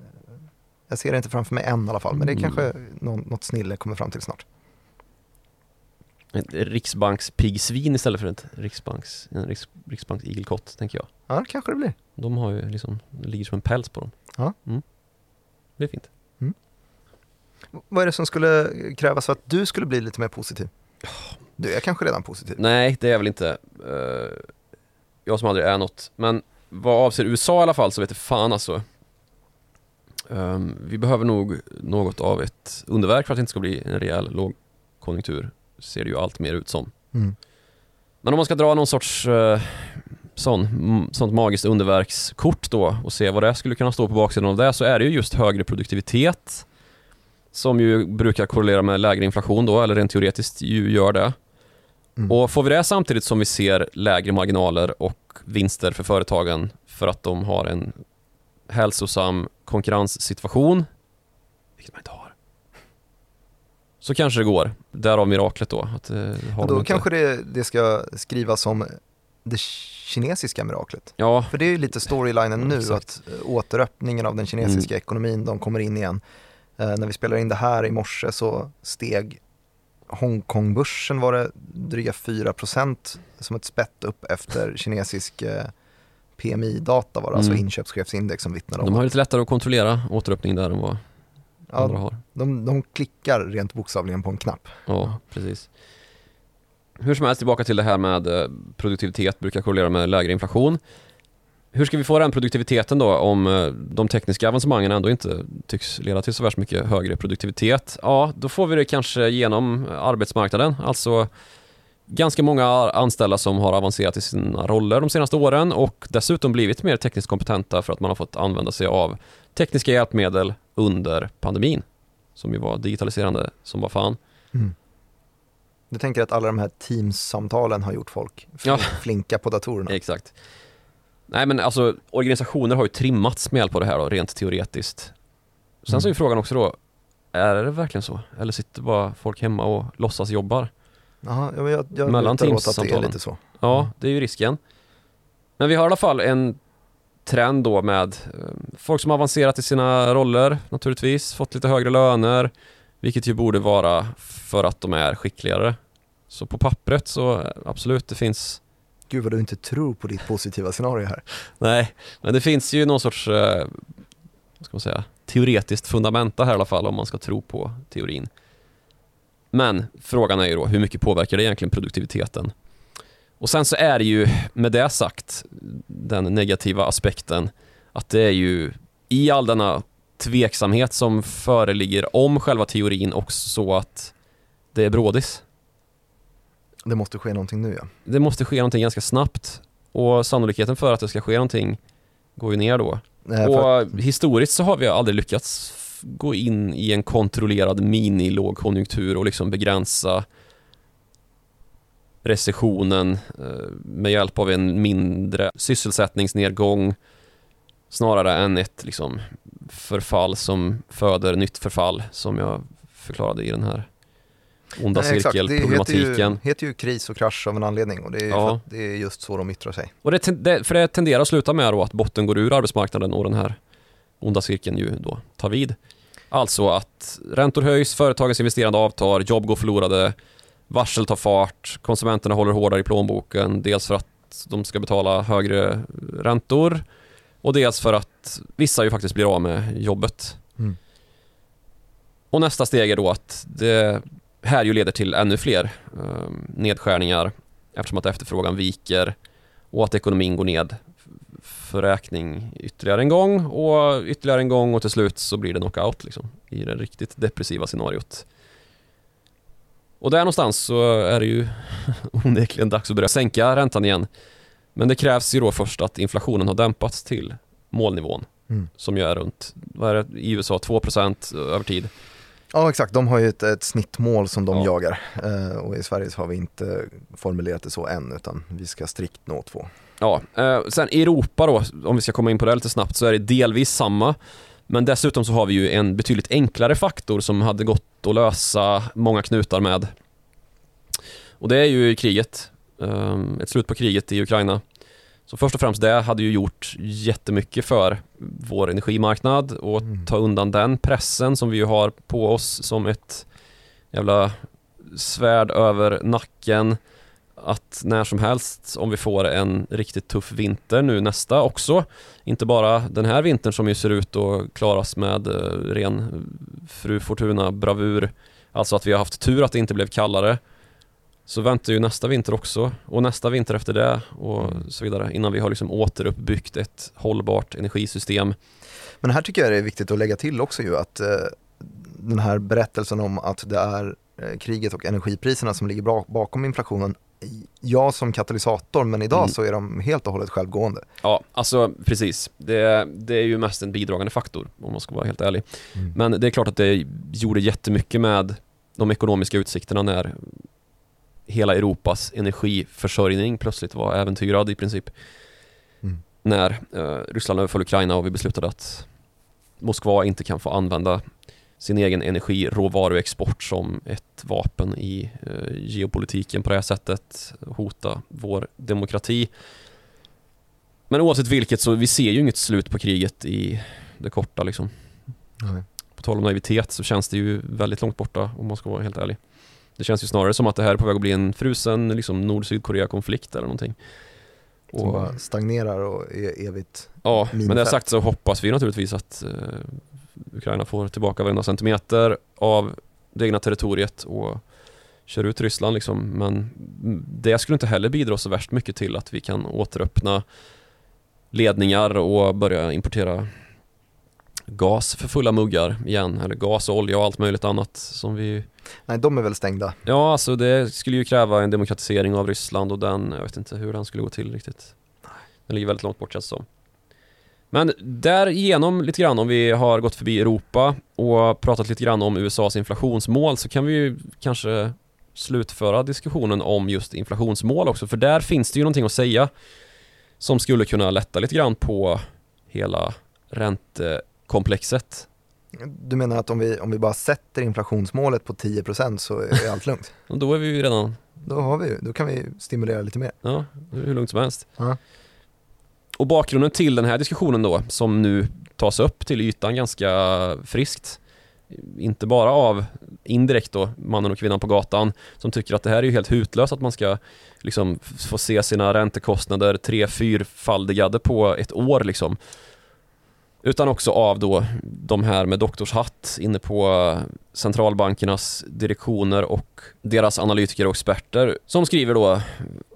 S1: jag ser det inte framför mig än i alla fall, men det
S2: Mm.
S1: kanske någon, något snille kommer fram till snart.
S2: Ett riksbankspiggsvin istället för ett riksbanks, en riks, riksbanks igelkott, tänker jag.
S1: Ja, det kanske det blir.
S2: De har ju liksom, det ligger som en päls på dem.
S1: Ja.
S2: Mm. Det är fint.
S1: Vad är det som skulle krävas för att du skulle bli lite mer positiv? Du är kanske redan positiv.
S2: Nej, det är jag väl inte. Eh, jag som aldrig är något. Men vad avser USA i alla fall så vet jag fan alltså. Ehm, vi behöver nog något av ett underverk för att det inte ska bli en rejäl lågkonjunktur. Ser det ju allt mer ut som.
S1: Mm.
S2: Men om man ska dra någon sorts uh, sån, sånt magiskt underverkskort då och se vad det skulle kunna stå på baksidan av det så är det ju just högre produktivitet som ju brukar korrelera med lägre inflation då, eller rent teoretiskt ju gör det.
S1: Mm.
S2: Och får vi det samtidigt som vi ser lägre marginaler och vinster för företagen för att de har en hälsosam konkurrenssituation, vilket man inte har, så kanske det går. Därav miraklet då. Att, eh, har
S1: Men
S2: de
S1: då
S2: inte.
S1: kanske det, det ska skrivas som det kinesiska miraklet.
S2: Ja,
S1: För det är ju lite storylinen nu
S2: Exakt.
S1: att eh, återöppningen av den kinesiska ekonomin, de kommer in igen. Eh, när vi spelar in det här i morse så steg Hongkongbörsen var det dryga 4% som ett spett upp efter *laughs* kinesisk eh, PMI-data var det, alltså
S2: Mm.
S1: inköpschefsindex som vittnar om.
S2: de har lite lättare att kontrollera återöppningen där än vad andra
S1: ja,
S2: har.
S1: de, de klickar rent bokstavligen på en knapp.
S2: Ja, precis. Hur som helst, tillbaka till det här med eh, produktivitet brukar korrelera med lägre inflation. Hur ska vi få den produktiviteten då om eh, de tekniska avancemangen ändå inte tycks leda till så värst mycket högre produktivitet? Ja, då får vi det kanske genom arbetsmarknaden, alltså ganska många anställda som har avancerat i sina roller de senaste åren och dessutom blivit mer tekniskt kompetenta för att man har fått använda sig av tekniska hjälpmedel under pandemin, som ju var digitaliserande som var fan.
S1: Du tänker att alla de här Teams-samtalen har gjort folk
S2: Ja.
S1: flinka på datorerna?
S2: Exakt. Nej men alltså organisationer har ju trimmats med hjälp av det här då, rent teoretiskt. Sen så är ju
S1: Mm.
S2: frågan också då, är det verkligen så? Eller sitter bara folk hemma och låtsas jobbar?
S1: Jaha, ja, men jag, jag
S2: Mellan
S1: lutar åt att det är
S2: Teams-samtalen.
S1: lite så.
S2: Ja,
S1: Mm.
S2: det är ju risken. Men vi har i alla fall en trend då med eh, folk som avancerat i sina roller naturligtvis, fått lite högre löner, vilket ju borde vara för att de är skickligare. Så på pappret så eh, absolut, det finns
S1: Gud vad du inte tror på ditt positiva scenario här.
S2: Nej, men det finns ju någon sorts, eh, vad ska man säga, teoretiskt fundamenta här i alla fall om man ska tro på teorin. Men frågan är ju då, hur mycket påverkar det egentligen produktiviteten? Och sen så är det ju, med det sagt, den negativa aspekten, att det är ju i all denna tveksamhet som föreligger om själva teorin också så att det är brådis.
S1: Det måste ske någonting nu ja.
S2: Det måste ske någonting ganska snabbt och sannolikheten för att det ska ske någonting går ju ner då.
S1: För,
S2: Och historiskt så har vi aldrig lyckats gå in i en kontrollerad mini-lågkonjunktur och liksom begränsa recessionen eh, med hjälp av en mindre sysselsättningsnedgång snarare än ett liksom förfall som föder nytt förfall som jag förklarade i den här onda
S1: nej, exakt. Det heter ju,
S2: cirkelproblematiken.
S1: heter ju kris och krasch av en anledning och det är,
S2: Ja.
S1: det är just så de yttrar sig.
S2: Och det, det, för det tenderar att sluta med att botten går ur arbetsmarknaden och den här onda cirkeln ju då tar vid. Alltså att räntor höjs, företagens investerande avtar, jobb går förlorade, varsel tar fart, konsumenterna håller hårdare i plånboken, dels för att de ska betala högre räntor och dels för att vissa ju faktiskt blir av med jobbet.
S1: Mm.
S2: Och nästa steg är då att det här ju leder till ännu fler eh, nedskärningar eftersom att efterfrågan viker och att ekonomin går ned för räkning ytterligare en gång och ytterligare en gång och till slut så blir det knockout liksom, i det riktigt depressiva scenariot. Och där någonstans så är det ju *laughs* onekligen dags att börja sänka räntan igen. Men det krävs ju då först att inflationen har dämpats till målnivån
S1: Mm.
S2: som ju är runt, vad är det, i USA 2% över tid.
S1: Ja exakt, de har ju ett, ett snittmål som de
S2: Ja.
S1: jagar eh, och i Sverige så har vi inte formulerat det så än utan vi ska strikt nå två.
S2: Ja, eh, sen i Europa då, om vi ska komma in på det lite snabbt, så är det delvis samma. Men dessutom så har vi ju en betydligt enklare faktor som hade gått att lösa många knutar med. Och det är ju kriget. Eh, ett slut på kriget i Ukraina. Så först och främst det hade ju gjort jättemycket för vår energimarknad och
S1: Mm.
S2: ta undan den pressen som vi ju har på oss som ett jävla svärd över nacken att när som helst om vi får en riktigt tuff vinter nu nästa också inte bara den här vintern som ju ser ut att klaras med eh, ren eh, fru Fortuna bravur alltså att vi har haft tur att det inte blev kallare så väntar ju nästa vinter också och nästa vinter efter det och så vidare innan vi har liksom återuppbyggt ett hållbart energisystem.
S1: Men här tycker jag det är viktigt att lägga till också ju att eh, den här berättelsen om att det är eh, kriget och energipriserna som ligger bakom inflationen ja som katalysator men idag mm. så är de helt och hållet självgående.
S2: Ja, alltså precis. Det, det är ju mest en bidragande faktor om man ska vara helt ärlig. Mm. Men det är klart att det gjorde jättemycket med de ekonomiska utsikterna när hela Europas energiförsörjning plötsligt var äventyrad i princip. Mm. När eh, Ryssland överföll Ukraina och vi beslutade att Moskva inte kan få använda sin egen energiråvaruexport som ett vapen i eh, geopolitiken på det här sättet, hota vår demokrati. Men oavsett vilket så vi ser ju inget slut på kriget i det korta liksom. Nej. På tal om naivitet så känns det ju väldigt långt borta om man ska vara helt ärlig. Det känns ju snarare som att det här är på väg att bli en frusen liksom Nord-Sydkorea-konflikt eller någonting.
S1: Och, som bara stagnerar och är evigt
S2: Ja, minfält. men det sagt så hoppas vi naturligtvis att eh, Ukraina får tillbaka varenda centimeter av det egna territoriet och kör ut Ryssland liksom. Men det skulle inte heller bidra så värst mycket till att vi kan återöppna ledningar och börja importera gas för fulla muggar igen, eller gas och olja och allt möjligt annat som vi
S1: Nej, de är väl stängda?
S2: Ja, alltså det skulle ju kräva en demokratisering av Ryssland och den, jag vet inte hur den skulle gå till riktigt. Den ligger väldigt långt bort känns det som. Men därigenom lite grann om vi har gått förbi Europa och pratat lite grann om USAs inflationsmål så kan vi ju kanske slutföra diskussionen om just inflationsmål också för där finns det ju någonting att säga som skulle kunna lätta lite grann på hela räntekomplexet.
S1: Du menar att om vi, om vi bara sätter inflationsmålet på 10% så är *laughs* allt lugnt?
S2: då är vi ju redan...
S1: Då har vi då kan vi stimulera lite mer.
S2: Ja, hur lugnt som helst. Ja. Och bakgrunden till den här diskussionen då, som nu tas upp till ytan ganska friskt, inte bara av indirekt då mannen och kvinnan på gatan som tycker att det här är ju helt hutlöst att man ska liksom få se sina räntekostnader tre fyrfaldigade på ett år liksom. Utan också av då de här med doktorshatt inne på centralbankernas direktioner och deras analytiker och experter som skriver då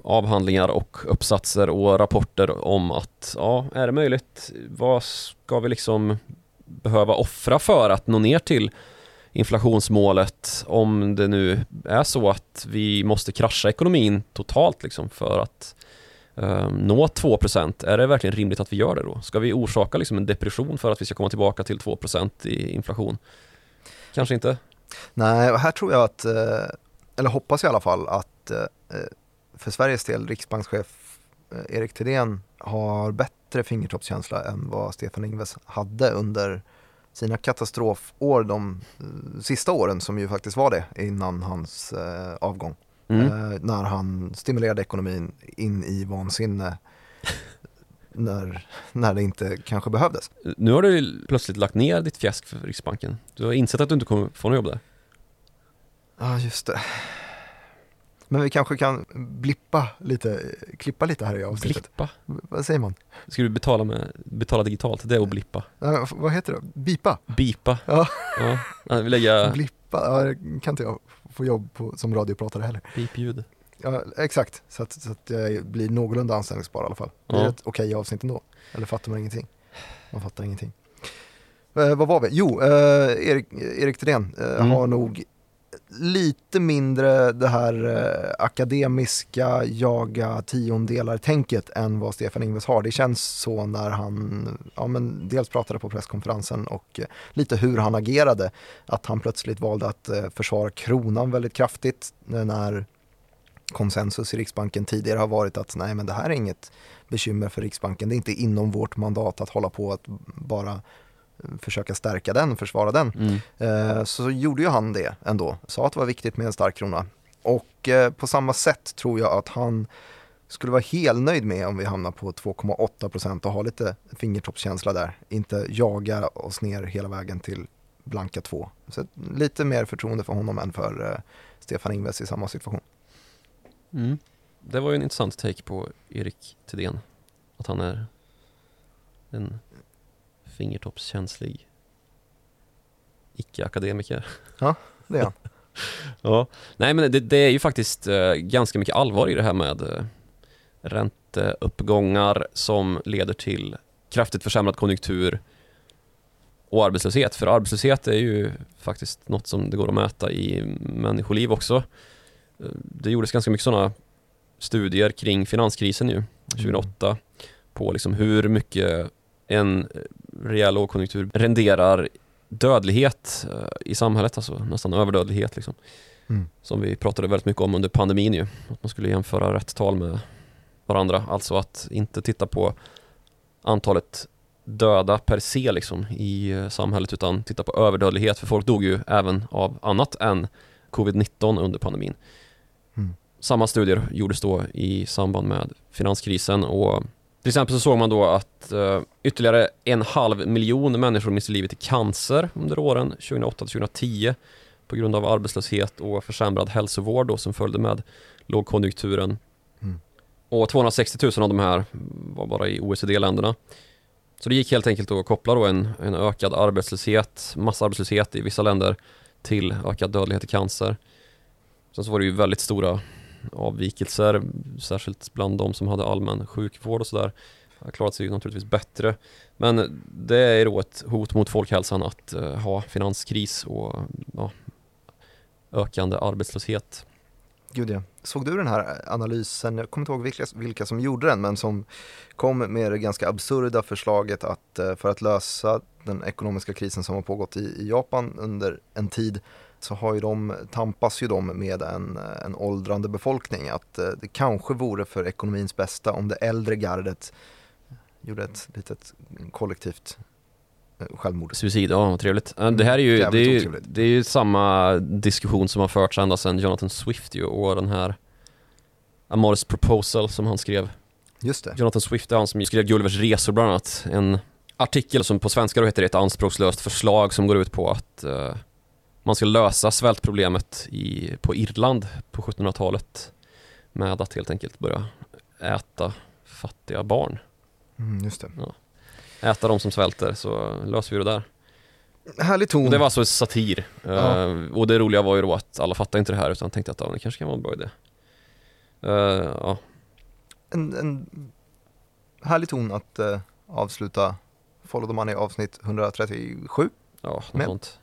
S2: avhandlingar och uppsatser och rapporter om att ja, är det möjligt? Vad ska vi liksom behöva offra för att nå ner till inflationsmålet om det nu är så att vi måste krascha ekonomin totalt liksom för att Ehm, nå 2%. Är det verkligen rimligt att vi gör det då? Ska vi orsaka liksom en depression för att vi ska komma tillbaka till 2% i inflation? Kanske inte.
S1: Nej, och här tror jag att, eh, eller hoppas i alla fall att eh, eh, för Sveriges del, riksbankschef Erik Thedéen har bättre fingertoppskänsla än vad Stefan Ingves hade under sina katastrofår de sista åren som ju faktiskt var det innan hans avgång. Mm. Eh, när han stimulerade ekonomin in i vansinne *laughs* när, när det inte kanske behövdes.
S2: Nu har du plötsligt lagt ner ditt fjäsk för Riksbanken. Du har insett att du inte kommer få något jobb där.
S1: Ja, ah, just det. Men vi kanske kan blippa lite, klippa lite här i avsnittet.
S2: Blippa?
S1: Vad säger man?
S2: Ska du betala, med, betala digitalt? Det är att blippa.
S1: Ja, vad heter det? Bipa?
S2: Bipa. Ja. ja. Vi lägga...
S1: Blippa, ja, kan inte jag få jobb på, som radiopratare heller.
S2: Bipljud.
S1: Ja, exakt. Så att, så att jag blir någorlunda anställningsbar i alla fall. Blir ja. det ett okej okay avsnitt ändå? Eller fattar man ingenting? Man fattar ingenting. Eh, vad var vi? Jo, eh, Erik, Erik Thedéen eh, mm. har nog lite mindre det här eh, akademiska jaga tiondelar-tänket än vad Stefan Ingves har. Det känns så när han ja, men dels pratade på presskonferensen och eh, lite hur han agerade. Att han plötsligt valde att eh, försvara kronan väldigt kraftigt när konsensus i Riksbanken tidigare har varit att nej men det här är inget bekymmer för Riksbanken. Det är inte inom vårt mandat att hålla på att bara försöka stärka den, försvara den. Mm. Eh, så gjorde ju han det ändå, sa att det var viktigt med en stark krona. Och eh, på samma sätt tror jag att han skulle vara helt nöjd med om vi hamnar på 2,8 procent och ha lite fingertoppskänsla där. Inte jaga oss ner hela vägen till blanka två. Så lite mer förtroende för honom än för eh, Stefan Ingves i samma situation.
S2: Mm. Det var ju en intressant take på Erik Thedéen. Att han är en fingertoppskänslig icke-akademiker.
S1: Det är han. *laughs*
S2: Ja, nej men det, det är ju faktiskt eh, ganska mycket allvar i det här med eh, ränteuppgångar som leder till kraftigt försämrad konjunktur och arbetslöshet. För arbetslöshet är ju faktiskt något som det går att mäta i människoliv också. Eh, Det gjordes ganska mycket sådana studier kring finanskrisen ju, 2008 på liksom hur mycket en rejäl lågkonjunktur renderar dödlighet eh, i samhället, alltså nästan överdödlighet liksom.
S1: Mm.
S2: Som vi pratade väldigt mycket om under pandemin ju, att man skulle jämföra rätt tal med varandra, alltså att inte titta på antalet döda per se liksom i eh, samhället utan titta på överdödlighet för folk dog ju även av annat än covid-19 under pandemin.
S1: Mm.
S2: Samma studier gjordes då i samband med finanskrisen och till exempel så såg man då att eh, ytterligare en halv miljon människor miste livet i cancer under åren 2008 till 2010 på grund av arbetslöshet och försämrad hälsovård då, som följde med lågkonjunkturen.
S1: Mm.
S2: Och 260 000 av de här var bara i OECD-länderna. Så det gick helt enkelt att koppla då en, en ökad arbetslöshet, massarbetslöshet i vissa länder till ökad dödlighet i cancer. Sen så var det ju väldigt stora avvikelser, särskilt bland de som hade allmän sjukvård och sådär. Har klarat sig naturligtvis bättre. Men det är då ett hot mot folkhälsan att eh, ha finanskris och ja, ökande arbetslöshet.
S1: Gud ja. Såg du den här analysen, jag kommer inte ihåg vilka, vilka som gjorde den, men som kom med det ganska absurda förslaget att eh, för att lösa den ekonomiska krisen som har pågått i, i Japan under en tid så har ju de, tampas ju de med en, eh, en åldrande befolkning. Att eh, det kanske vore för ekonomins bästa om det äldre gardet gjorde ett litet kollektivt eh, självmord.
S2: Suicid, ja vad trevligt. Det här är ju,
S1: Jävligt
S2: det är ju, det är ju samma diskussion som har förts ända sedan Jonathan Swift ju och den här Amoris Proposal som han skrev.
S1: Just det.
S2: Jonathan Swift är han som skrev Gullivers resor bland annat. En artikel som på svenska då heter ett anspråkslöst förslag som går ut på att eh, man ska lösa svältproblemet i, på Irland på 1700-talet med att helt enkelt börja äta fattiga barn.
S1: Mm, just det.
S2: Äta de som svälter så löser vi det där.
S1: Härlig ton.
S2: Och det var alltså satir.
S1: Ja.
S2: Eh, och det roliga var ju då att alla fattade inte det här utan tänkte att ja, det kanske kan vara en bra idé. Eh, ja.
S1: en, en härlig ton att eh, avsluta Follow the Money avsnitt 137.
S2: ja, något sånt.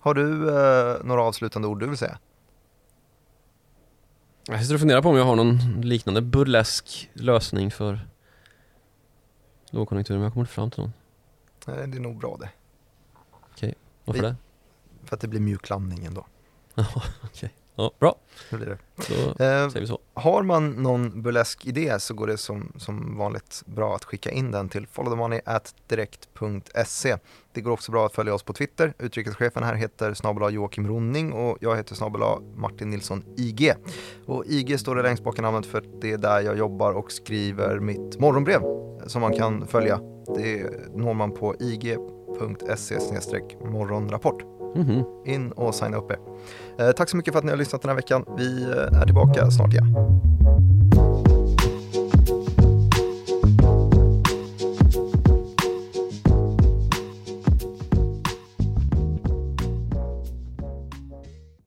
S1: Har du eh, några avslutande ord du vill säga?
S2: Jag sitter och funderar på om jag har någon liknande burlesk lösning för lågkonjunkturen, men jag kommer inte fram till någon.
S1: Nej, det är nog bra det.
S2: Varför
S1: Vi-
S2: det?
S1: För att det blir mjuk landning ändå. *laughs*
S2: Ja, okej. Ja, bra.
S1: Det blir det.
S2: Då
S1: Eh,
S2: säger vi så.
S1: har man någon burlesk idé så går det som, som vanligt bra att skicka in den till followthemoney.direkt.se. Det går också bra att följa oss på Twitter. Utrikeschefen här heter snabel Joakim Ronning och jag heter snabel Martin Nilsson IG. Och IG står det längst bak i namnet för det är där jag jobbar och skriver mitt morgonbrev som man kan följa. Det når man på ig.se morgonrapport.
S2: Mhm.
S1: In och signa upp er. Eh, tack så mycket för att ni har lyssnat den här veckan. Vi eh, är tillbaka snart igen.